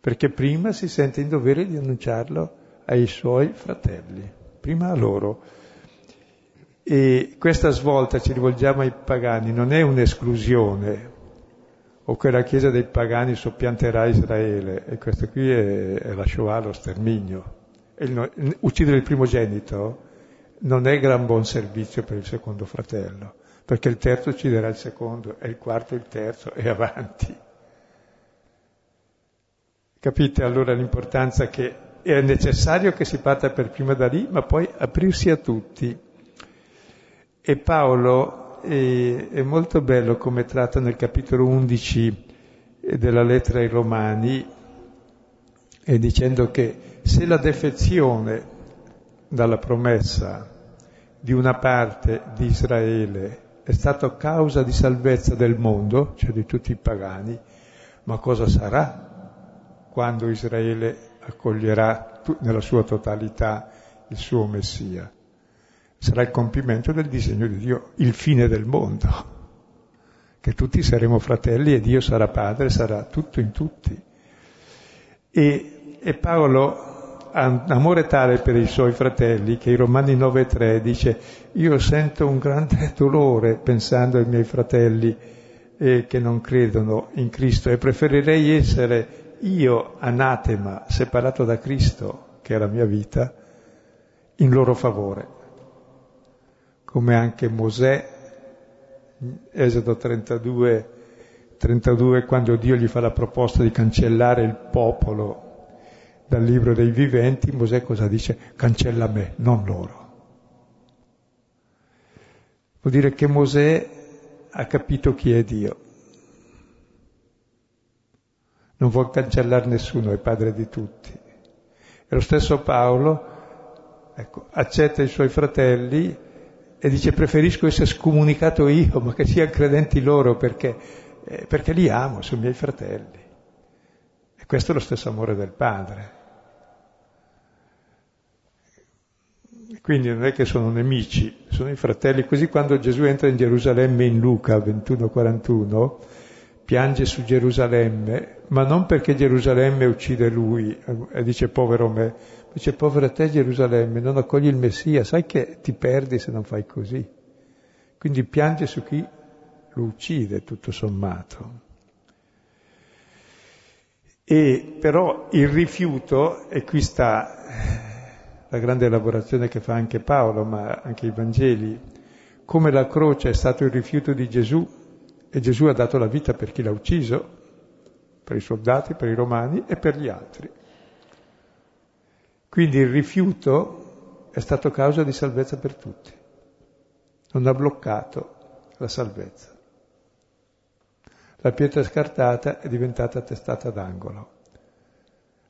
Perché prima si sente in dovere di annunciarlo ai suoi fratelli, prima a loro. E questa svolta, ci rivolgiamo ai pagani, non è un'esclusione, o che la Chiesa dei pagani soppianterà Israele, e questo qui è, è la Shoah, lo sterminio. Il, uccidere il primogenito non è gran buon servizio per il secondo fratello, perché il terzo ucciderà il secondo, e il quarto il terzo, e avanti. Capite allora l'importanza che è necessario che si parta per prima da lì, ma poi aprirsi a tutti. E Paolo è, è molto bello come tratta nel capitolo 11 della lettera ai Romani, e dicendo che se la defezione dalla promessa di una parte di Israele è stata causa di salvezza del mondo, cioè di tutti i pagani, ma cosa sarà quando Israele accoglierà nella sua totalità il suo Messia. Sarà il compimento del disegno di Dio, il fine del mondo, che tutti saremo fratelli e Dio sarà padre, sarà tutto in tutti. E, e Paolo ha un amore tale per i suoi fratelli che i Romani 9.3 dice io sento un grande dolore pensando ai miei fratelli eh, che non credono in Cristo e preferirei essere io, anatema, separato da Cristo, che è la mia vita, in loro favore. Come anche Mosè, Esodo 32, 32, quando Dio gli fa la proposta di cancellare il popolo dal libro dei viventi, Mosè cosa dice? Cancella me, non loro. Vuol dire che Mosè ha capito chi è Dio non vuol cancellare nessuno, è padre di tutti. E lo stesso Paolo ecco, accetta i suoi fratelli e dice preferisco essere scomunicato io, ma che siano credenti loro perché, eh, perché li amo, sono miei fratelli. E questo è lo stesso amore del padre. Quindi non è che sono nemici, sono i fratelli. Così quando Gesù entra in Gerusalemme in Luca 21-41, piange su Gerusalemme, ma non perché Gerusalemme uccide lui e dice povero me, dice povera te Gerusalemme, non accogli il Messia, sai che ti perdi se non fai così. Quindi piange su chi lo uccide, tutto sommato. E però il rifiuto, e qui sta eh, la grande elaborazione che fa anche Paolo, ma anche i Vangeli, come la croce è stato il rifiuto di Gesù, e Gesù ha dato la vita per chi l'ha ucciso, per i soldati, per i romani e per gli altri. Quindi il rifiuto è stato causa di salvezza per tutti. Non ha bloccato la salvezza. La pietra scartata è diventata testata d'angolo.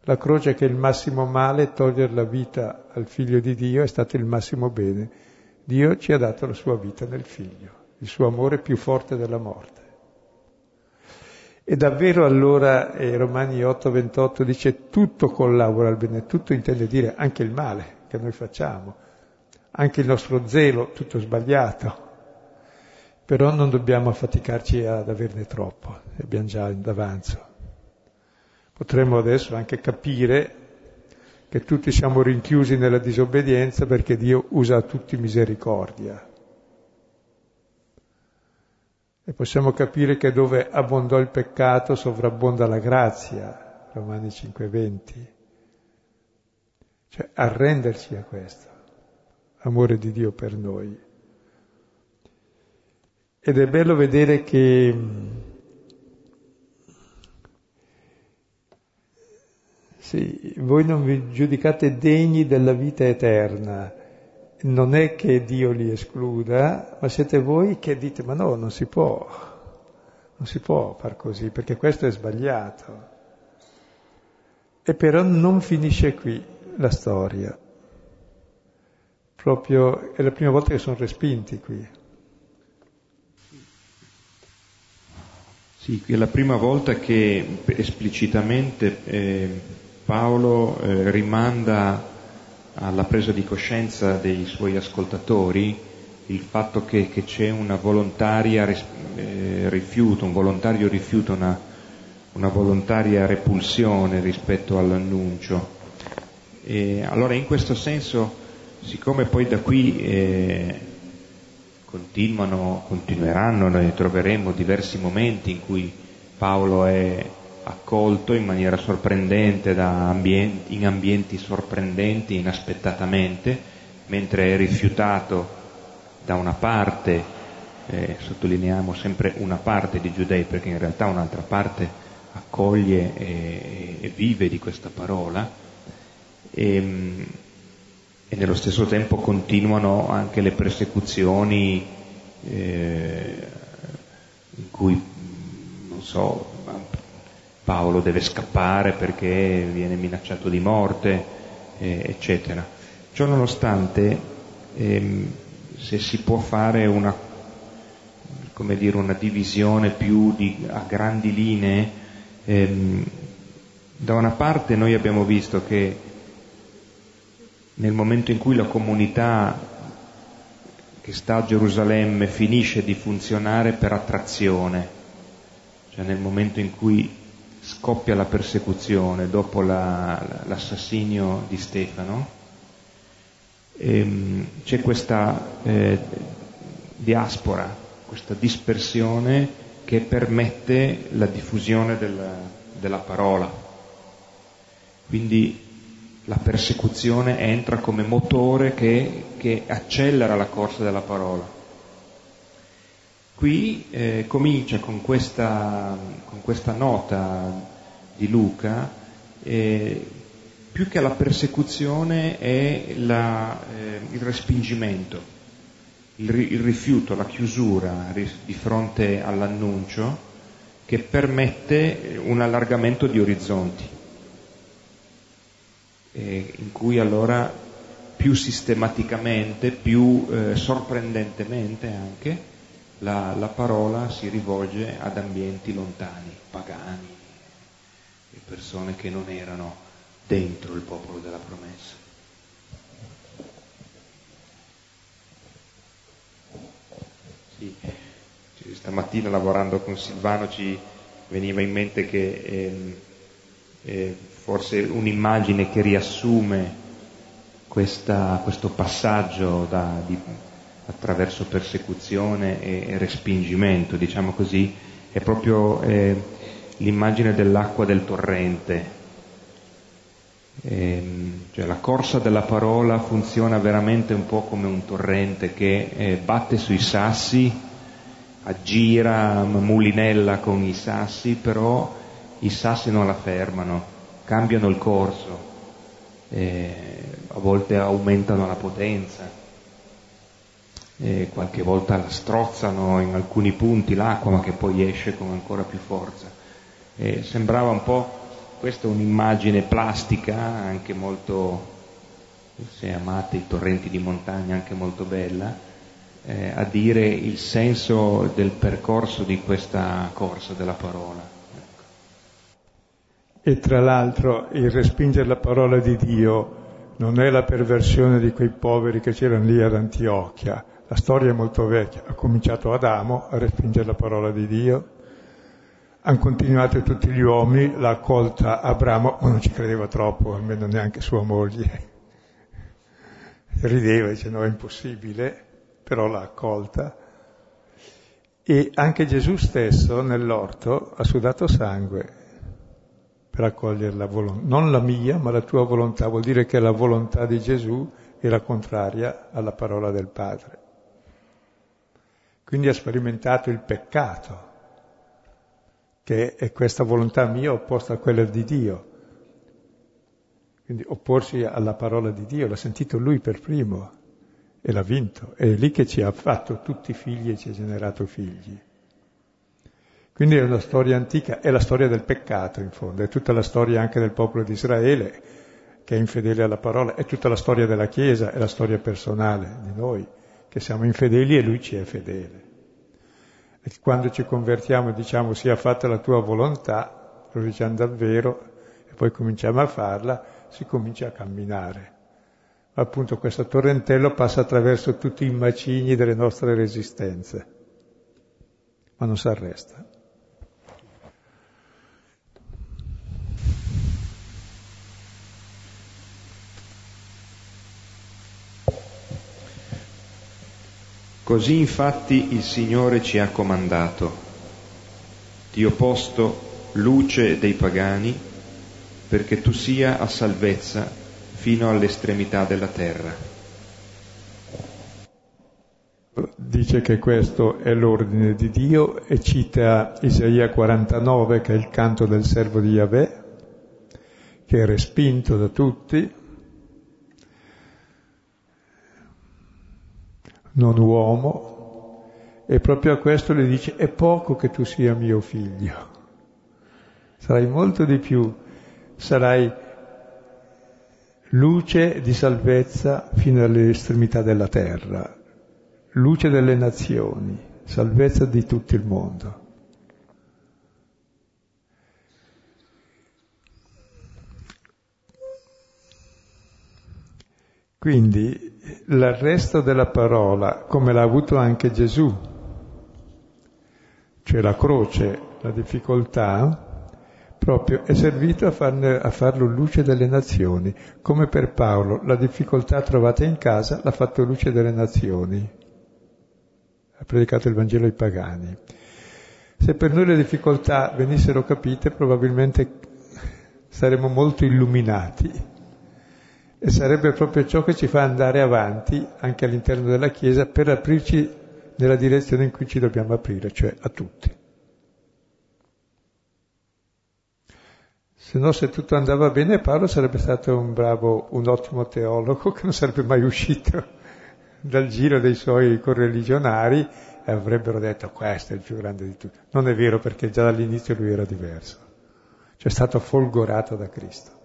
La croce che è il massimo male, togliere la vita al figlio di Dio, è stato il massimo bene. Dio ci ha dato la sua vita nel figlio il suo amore più forte della morte. E davvero allora eh, Romani 8:28 dice tutto collabora al bene, tutto intende dire anche il male che noi facciamo, anche il nostro zelo, tutto sbagliato. Però non dobbiamo affaticarci ad averne troppo, abbiamo già d'avanzo. Potremmo adesso anche capire che tutti siamo rinchiusi nella disobbedienza perché Dio usa a tutti misericordia. E possiamo capire che dove abbondò il peccato sovrabbonda la grazia, Romani 5:20. Cioè arrenderci a questo, amore di Dio per noi. Ed è bello vedere che sì, voi non vi giudicate degni della vita eterna non è che Dio li escluda, ma siete voi che dite ma no, non si può, non si può far così perché questo è sbagliato. E però non finisce qui, la storia. Proprio è la prima volta che sono respinti qui. Sì, è la prima volta che esplicitamente eh, Paolo eh, rimanda alla presa di coscienza dei suoi ascoltatori il fatto che, che c'è una volontaria eh, rifiuto, un volontario rifiuto, una, una, volontaria repulsione rispetto all'annuncio. E allora in questo senso, siccome poi da qui eh, continuano, continueranno, noi troveremo diversi momenti in cui Paolo è accolto in maniera sorprendente ambienti, in ambienti sorprendenti, inaspettatamente, mentre è rifiutato da una parte, eh, sottolineiamo sempre una parte di giudei, perché in realtà un'altra parte accoglie e, e vive di questa parola, e, ehm, e, nello stesso tempo continuano anche le persecuzioni eh, in cui, non so, Paolo deve scappare perché viene minacciato di morte, eh, eccetera. Ciò nonostante, ehm, se si può fare una, dire, una divisione più di, a grandi linee, ehm, da una parte noi abbiamo visto che nel momento in cui la comunità che sta a Gerusalemme finisce di funzionare per attrazione, cioè nel momento in cui scoppia la persecuzione dopo la, l'assassinio di Stefano, ehm, c'è questa eh, diaspora, questa dispersione che permette la diffusione della, della parola. Quindi la persecuzione entra come motore che, che accelera la corsa della parola. Qui eh, comincia con questa, con questa, nota di Luca, eh, più che la persecuzione è la, eh, il respingimento, il, il, rifiuto, la chiusura di fronte all'annuncio che permette un allargamento di orizzonti, in cui allora più sistematicamente, più eh, sorprendentemente anche, la, la parola si rivolge ad ambienti lontani, pagani, persone che non erano dentro il popolo della promessa. Sì, stamattina lavorando con Silvano ci veniva in mente che eh, eh, forse un'immagine che riassume questa, questo passaggio da, di, attraverso persecuzione e, e respingimento, diciamo così, è proprio eh, l'immagine dell'acqua del torrente. Eh, cioè la corsa della parola funziona veramente un po' come un torrente che eh, batte sui sassi, aggira, mulinella con i sassi, però i sassi non la fermano, cambiano il corso, eh, a volte aumentano la potenza e qualche volta la strozzano in alcuni punti l'acqua ma che poi esce con ancora più forza. E sembrava un po', questa è un'immagine plastica, anche molto, se amate i torrenti di montagna, anche molto bella, eh, a dire il senso del percorso di questa corsa della parola. Ecco. E tra l'altro il respingere la parola di Dio non è la perversione di quei poveri che c'erano lì ad Antiochia, la storia è molto vecchia, ha cominciato Adamo a respingere la parola di Dio, hanno continuato tutti gli uomini, l'ha accolta Abramo, ma non ci credeva troppo, almeno neanche sua moglie. Rideva, dice no, è impossibile, però l'ha accolta. E anche Gesù stesso nell'orto ha sudato sangue per accogliere la volontà, non la mia, ma la tua volontà, vuol dire che la volontà di Gesù era contraria alla parola del Padre. Quindi ha sperimentato il peccato, che è questa volontà mia opposta a quella di Dio. Quindi opporsi alla parola di Dio, l'ha sentito lui per primo e l'ha vinto. È lì che ci ha fatto tutti figli e ci ha generato figli. Quindi è una storia antica, è la storia del peccato in fondo, è tutta la storia anche del popolo di Israele. che è infedele alla parola, è tutta la storia della Chiesa, è la storia personale di noi, che siamo infedeli e lui ci è fedele. E quando ci convertiamo e diciamo sia fatta la tua volontà, lo diciamo davvero, e poi cominciamo a farla, si comincia a camminare. Appunto questo torrentello passa attraverso tutti i macigni delle nostre resistenze, ma non si arresta. Così infatti il Signore ci ha comandato, ti ho posto luce dei pagani perché tu sia a salvezza fino all'estremità della terra. Dice che questo è l'ordine di Dio e cita Isaia 49 che è il canto del servo di Yahweh, che è respinto da tutti, non uomo, e proprio a questo le dice è poco che tu sia mio figlio, sarai molto di più, sarai luce di salvezza fino alle estremità della terra, luce delle nazioni, salvezza di tutto il mondo. Quindi l'arresto della parola, come l'ha avuto anche Gesù, cioè la croce, la difficoltà, proprio è servito a, farne, a farlo luce delle nazioni, come per Paolo la difficoltà trovata in casa l'ha fatto luce delle nazioni. Ha predicato il Vangelo ai pagani. Se per noi le difficoltà venissero capite, probabilmente saremmo molto illuminati e sarebbe proprio ciò che ci fa andare avanti anche all'interno della Chiesa per aprirci nella direzione in cui ci dobbiamo aprire, cioè a tutti. Se no, se tutto andava bene, Paolo sarebbe stato un bravo, un ottimo teologo che non sarebbe mai uscito dal giro dei suoi correligionari e avrebbero detto questo è il più grande di tutti. Non è vero perché già dall'inizio lui era diverso, cioè è stato folgorato da Cristo.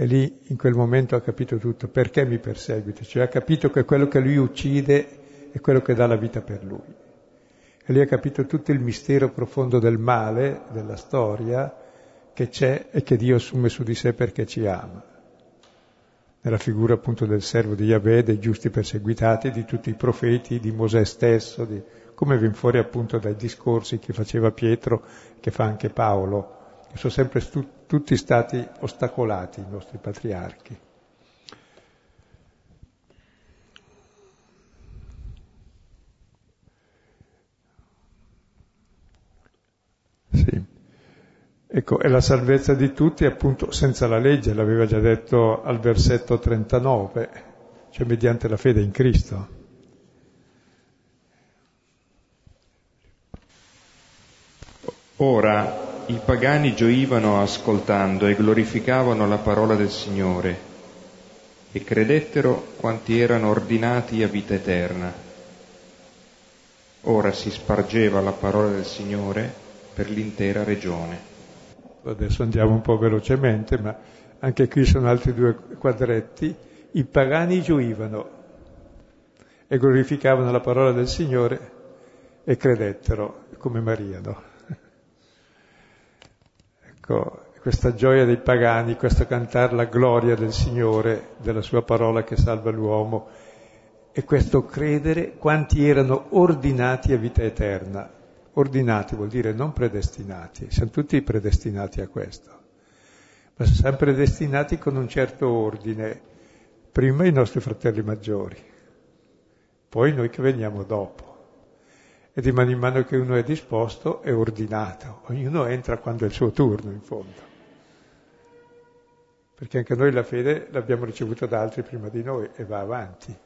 E lì in quel momento ha capito tutto, perché mi perseguita, cioè ha capito che quello che lui uccide è quello che dà la vita per lui. E lì ha capito tutto il mistero profondo del male, della storia, che c'è e che Dio assume su di sé perché ci ama. Nella figura appunto del servo di Yahweh, dei giusti perseguitati, di tutti i profeti, di Mosè stesso, di, come viene fuori appunto dai discorsi che faceva Pietro, che fa anche Paolo, sono sempre stu- tutti stati ostacolati i nostri patriarchi. Sì. Ecco, e la salvezza di tutti appunto senza la legge, l'aveva già detto al versetto 39, cioè mediante la fede in Cristo. Ora i pagani gioivano ascoltando e glorificavano la parola del Signore e credettero quanti erano ordinati a vita eterna. Ora si spargeva la parola del Signore per l'intera regione. Adesso andiamo un po' velocemente, ma anche qui sono altri due quadretti. I pagani gioivano e glorificavano la parola del Signore e credettero come Maria, no? Ecco, questa gioia dei pagani, questo cantare la gloria del Signore, della sua parola che salva l'uomo, e questo credere quanti erano ordinati a vita eterna. Ordinati vuol dire non predestinati, siamo tutti predestinati a questo, ma siamo predestinati con un certo ordine, prima i nostri fratelli maggiori, poi noi che veniamo dopo. E di mano in mano che uno è disposto è ordinato, ognuno entra quando è il suo turno in fondo. Perché anche noi la fede l'abbiamo ricevuta da altri prima di noi e va avanti.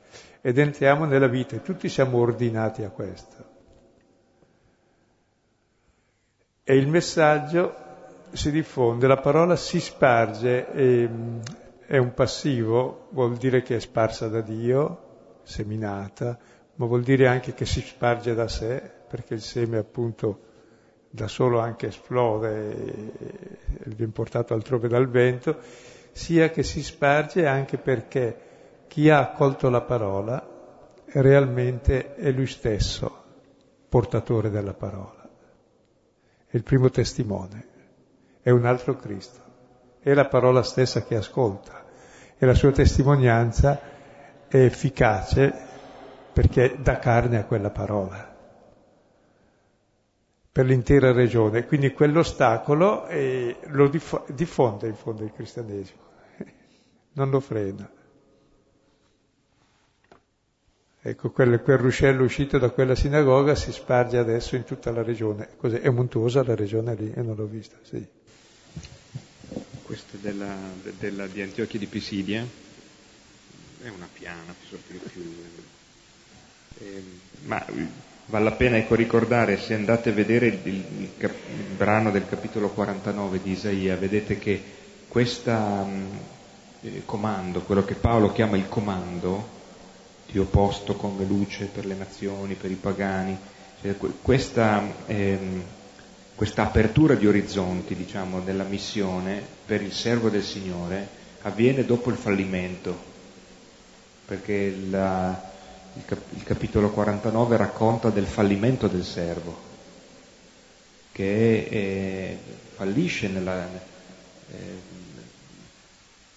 Ed entriamo nella vita e tutti siamo ordinati a questo. E il messaggio si diffonde, la parola si sparge, e, è un passivo, vuol dire che è sparsa da Dio, seminata, ma vuol dire anche che si sparge da sé, perché il seme appunto da solo anche esplode e viene portato altrove dal vento, sia che si sparge anche perché chi ha accolto la parola realmente è lui stesso portatore della parola, è il primo testimone, è un altro Cristo, è la parola stessa che ascolta e la sua testimonianza è efficace perché dà carne a quella parola per l'intera regione. Quindi quell'ostacolo eh, lo diffonde in fondo il cristianesimo, non lo frena. Ecco, quel, quel, ruscello uscito da quella sinagoga si sparge adesso in tutta la regione. Cos'è? È montuosa la regione lì? Io non l'ho vista, sì. Questa della, della, di Antiochia di Pisidia è una piana, più, più, eh, ma vale la pena ecco, ricordare, se andate a vedere il, il, il, il, brano del capitolo 49 di Isaia, vedete che questo eh, comando, quello che Paolo chiama il comando, ti ho posto come luce per le nazioni, per i pagani. Cioè, questa, ehm, questa, apertura di orizzonti, diciamo, della missione per il servo del Signore avviene dopo il fallimento, perché la, il, cap- il, capitolo 49 racconta del fallimento del servo, che è, fallisce nella, eh,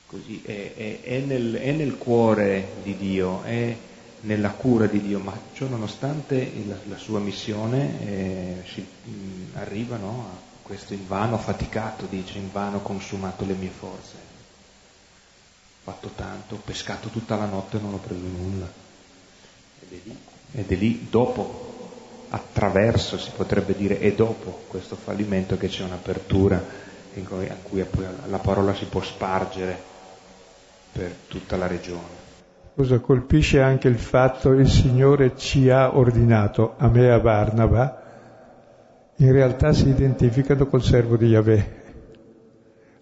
così, è, è, è, nel, è, nel, cuore di Dio, è nella cura di Dio, ma ciò nonostante la, la sua missione eh, si, mh, arriva no, a questo invano faticato, dice, invano consumato le mie forze. Fatto tanto, ho pescato tutta la notte e non ho preso nulla. Ed è lì, ed è lì dopo, attraverso, si potrebbe dire, è dopo questo fallimento che c'è un'apertura cui, in cui la parola si può spargere per tutta la regione. Cosa colpisce anche il fatto che il Signore ci ha ordinato, a me e a Barnaba, in realtà si identificano col servo di Yahweh.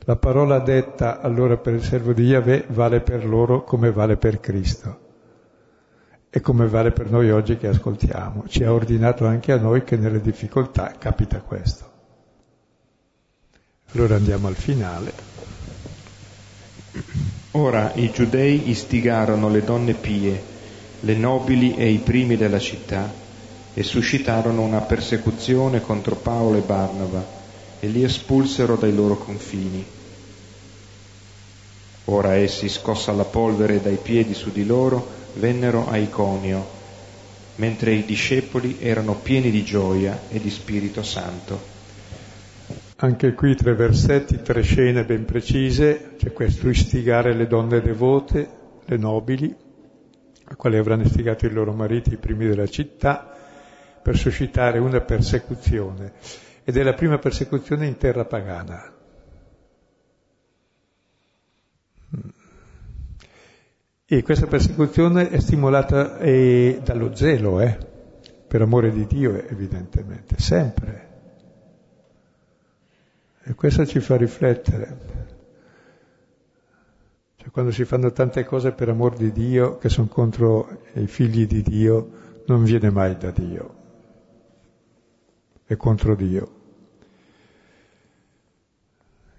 La parola detta allora per il servo di Yahweh vale per loro come vale per Cristo e come vale per noi oggi che ascoltiamo. Ci ha ordinato anche a noi che nelle difficoltà capita questo. Allora andiamo al finale. Ora i giudei istigarono le donne pie, le nobili e i primi della città e suscitarono una persecuzione contro Paolo e Barnaba e li espulsero dai loro confini. Ora essi, scossa la polvere dai piedi su di loro, vennero a Iconio, mentre i discepoli erano pieni di gioia e di Spirito Santo. Anche qui tre versetti, tre scene ben precise, c'è questo istigare le donne devote, le nobili, a quali avranno istigato i loro mariti, i primi della città, per suscitare una persecuzione. Ed è la prima persecuzione in terra pagana. E questa persecuzione è stimolata eh, dallo zelo, eh, per amore di Dio evidentemente, sempre. E questo ci fa riflettere. Cioè, quando si fanno tante cose per amor di Dio, che sono contro i figli di Dio, non viene mai da Dio. È contro Dio.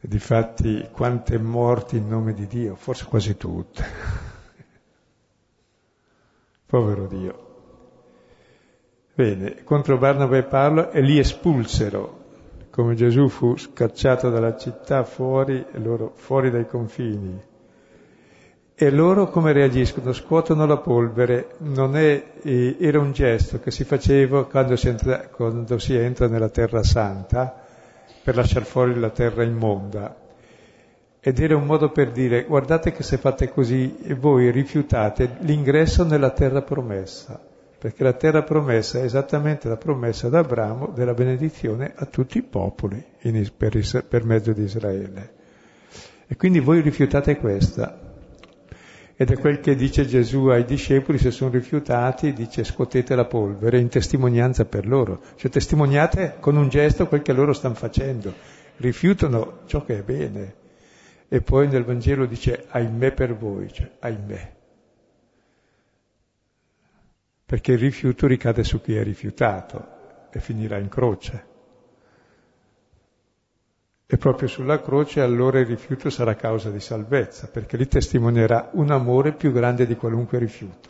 E difatti quante morti in nome di Dio, forse quasi tutte. Povero Dio. Bene, contro Barnaba e Paolo e li espulsero come Gesù fu scacciato dalla città fuori, loro, fuori dai confini. E loro come reagiscono? Scuotono la polvere, è, era un gesto che si faceva quando si, entra, quando si entra nella terra santa per lasciare fuori la terra immonda. Ed era un modo per dire, guardate che se fate così voi rifiutate l'ingresso nella terra promessa perché la terra promessa è esattamente la promessa ad Abramo della benedizione a tutti i popoli in, per, per mezzo di Israele. E quindi voi rifiutate questa. Ed è quel che dice Gesù ai discepoli, se sono rifiutati, dice scuotete la polvere in testimonianza per loro. Cioè testimoniate con un gesto quel che loro stanno facendo. Rifiutano ciò che è bene. E poi nel Vangelo dice ahimè per voi, cioè ahimè perché il rifiuto ricade su chi è rifiutato e finirà in croce. E proprio sulla croce allora il rifiuto sarà causa di salvezza, perché lì testimonierà un amore più grande di qualunque rifiuto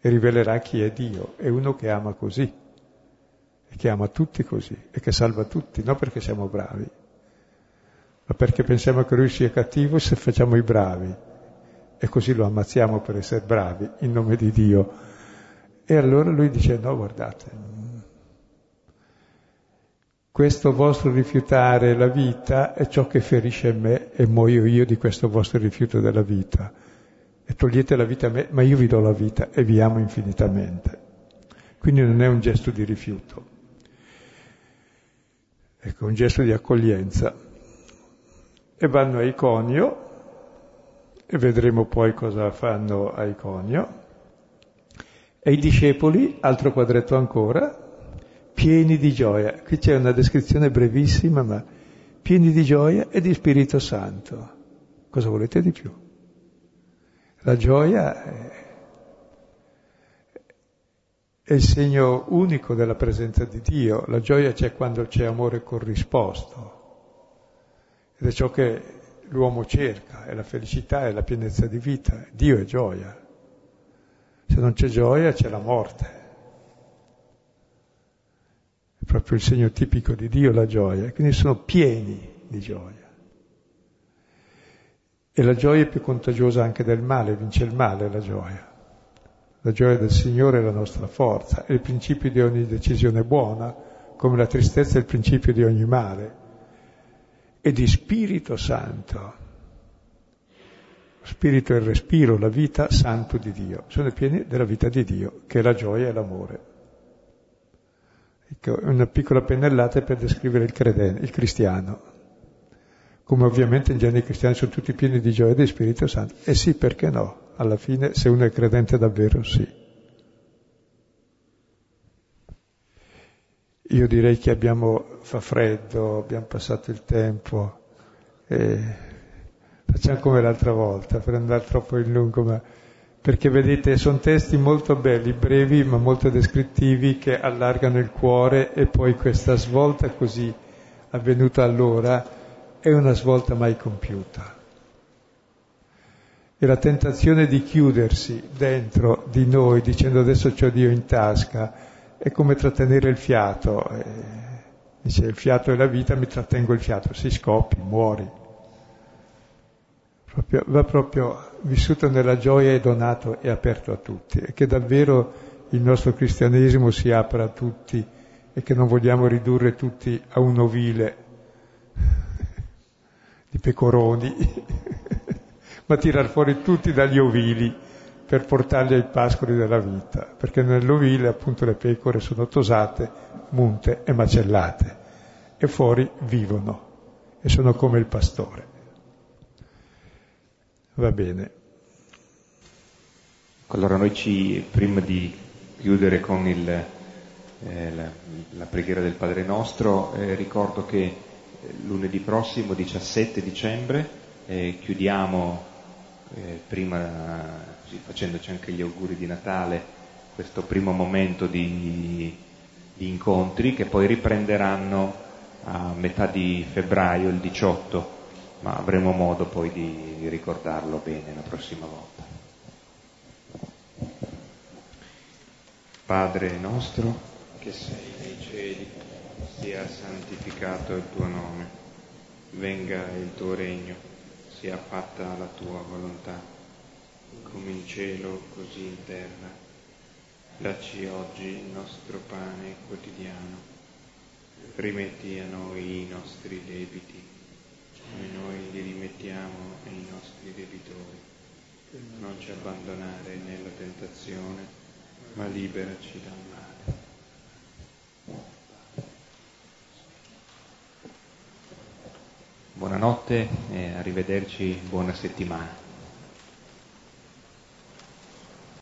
e rivelerà chi è Dio. È uno che ama così, e che ama tutti così, e che salva tutti, non perché siamo bravi, ma perché pensiamo che lui sia cattivo se facciamo i bravi, e così lo ammazziamo per essere bravi, in nome di Dio. E allora lui dice, no, guardate, questo vostro rifiutare la vita è ciò che ferisce me e muoio io di questo vostro rifiuto della vita. E togliete la vita a me, ma io vi do la vita e vi amo infinitamente. Quindi non è un gesto di rifiuto, ecco, un gesto di accoglienza. E vanno a Iconio, e vedremo poi cosa fanno a Iconio. E i discepoli, altro quadretto ancora, pieni di gioia. Qui c'è una descrizione brevissima, ma pieni di gioia e di Spirito Santo. Cosa volete di più? La gioia è, è il segno unico della presenza di Dio. La gioia c'è quando c'è amore corrisposto. Ed è ciò che l'uomo cerca, è la felicità, è la pienezza di vita. Dio è gioia. Se non c'è gioia c'è la morte proprio il segno tipico di Dio, la gioia, quindi sono pieni di gioia. E la gioia è più contagiosa anche del male, vince il male la gioia. La gioia del Signore è la nostra forza, è il principio di ogni decisione buona, come la tristezza è il principio di ogni male. E di Spirito Santo. Spirito è il respiro, la vita santo di Dio. Sono pieni della vita di Dio, che è la gioia e l'amore. Ecco, una piccola pennellata per descrivere il, credente, il cristiano. Come ovviamente in genere i cristiani sono tutti pieni di gioia e di Spirito Santo. E sì, perché no? Alla fine, se uno è credente davvero, sì. Io direi che abbiamo, fa freddo, abbiamo passato il tempo, facciamo come l'altra volta, per andare troppo in lungo, ma perché vedete sono testi molto belli, brevi ma molto descrittivi che allargano il cuore e poi questa svolta così avvenuta allora è una svolta mai compiuta. E la tentazione di chiudersi dentro di noi dicendo adesso ho Dio in tasca è come trattenere il fiato. Dice il fiato è la vita, mi trattengo il fiato, si scoppi, muori proprio, va proprio vissuto nella gioia e donato e aperto a tutti e che davvero il nostro cristianesimo si apra a tutti e che non vogliamo ridurre tutti a un ovile di pecoroni, ma tirar fuori tutti dagli ovili per portarli ai pascoli della vita, perché nell'ovile appunto le pecore sono tosate, munte e macellate e fuori vivono e sono come il pastore. Va bene. Allora noi ci, prima di chiudere con il, eh, la, la, preghiera del Padre nostro, eh, ricordo che eh, lunedì prossimo, 17 dicembre, eh, chiudiamo, eh, prima così, facendoci anche gli auguri di Natale, questo primo momento di, di incontri che poi riprenderanno a metà di febbraio, il 18 ma avremo modo poi di ricordarlo bene la prossima volta. Padre nostro, che sei nei cieli, sia santificato il tuo nome, venga il tuo regno, sia fatta la tua volontà, come in cielo così in terra. Dacci oggi il nostro pane quotidiano, rimetti a noi i nostri debiti come noi li rimettiamo ai nostri debitori. Non ci abbandonare nella tentazione, ma liberaci dal male. Buonanotte e arrivederci, buona settimana.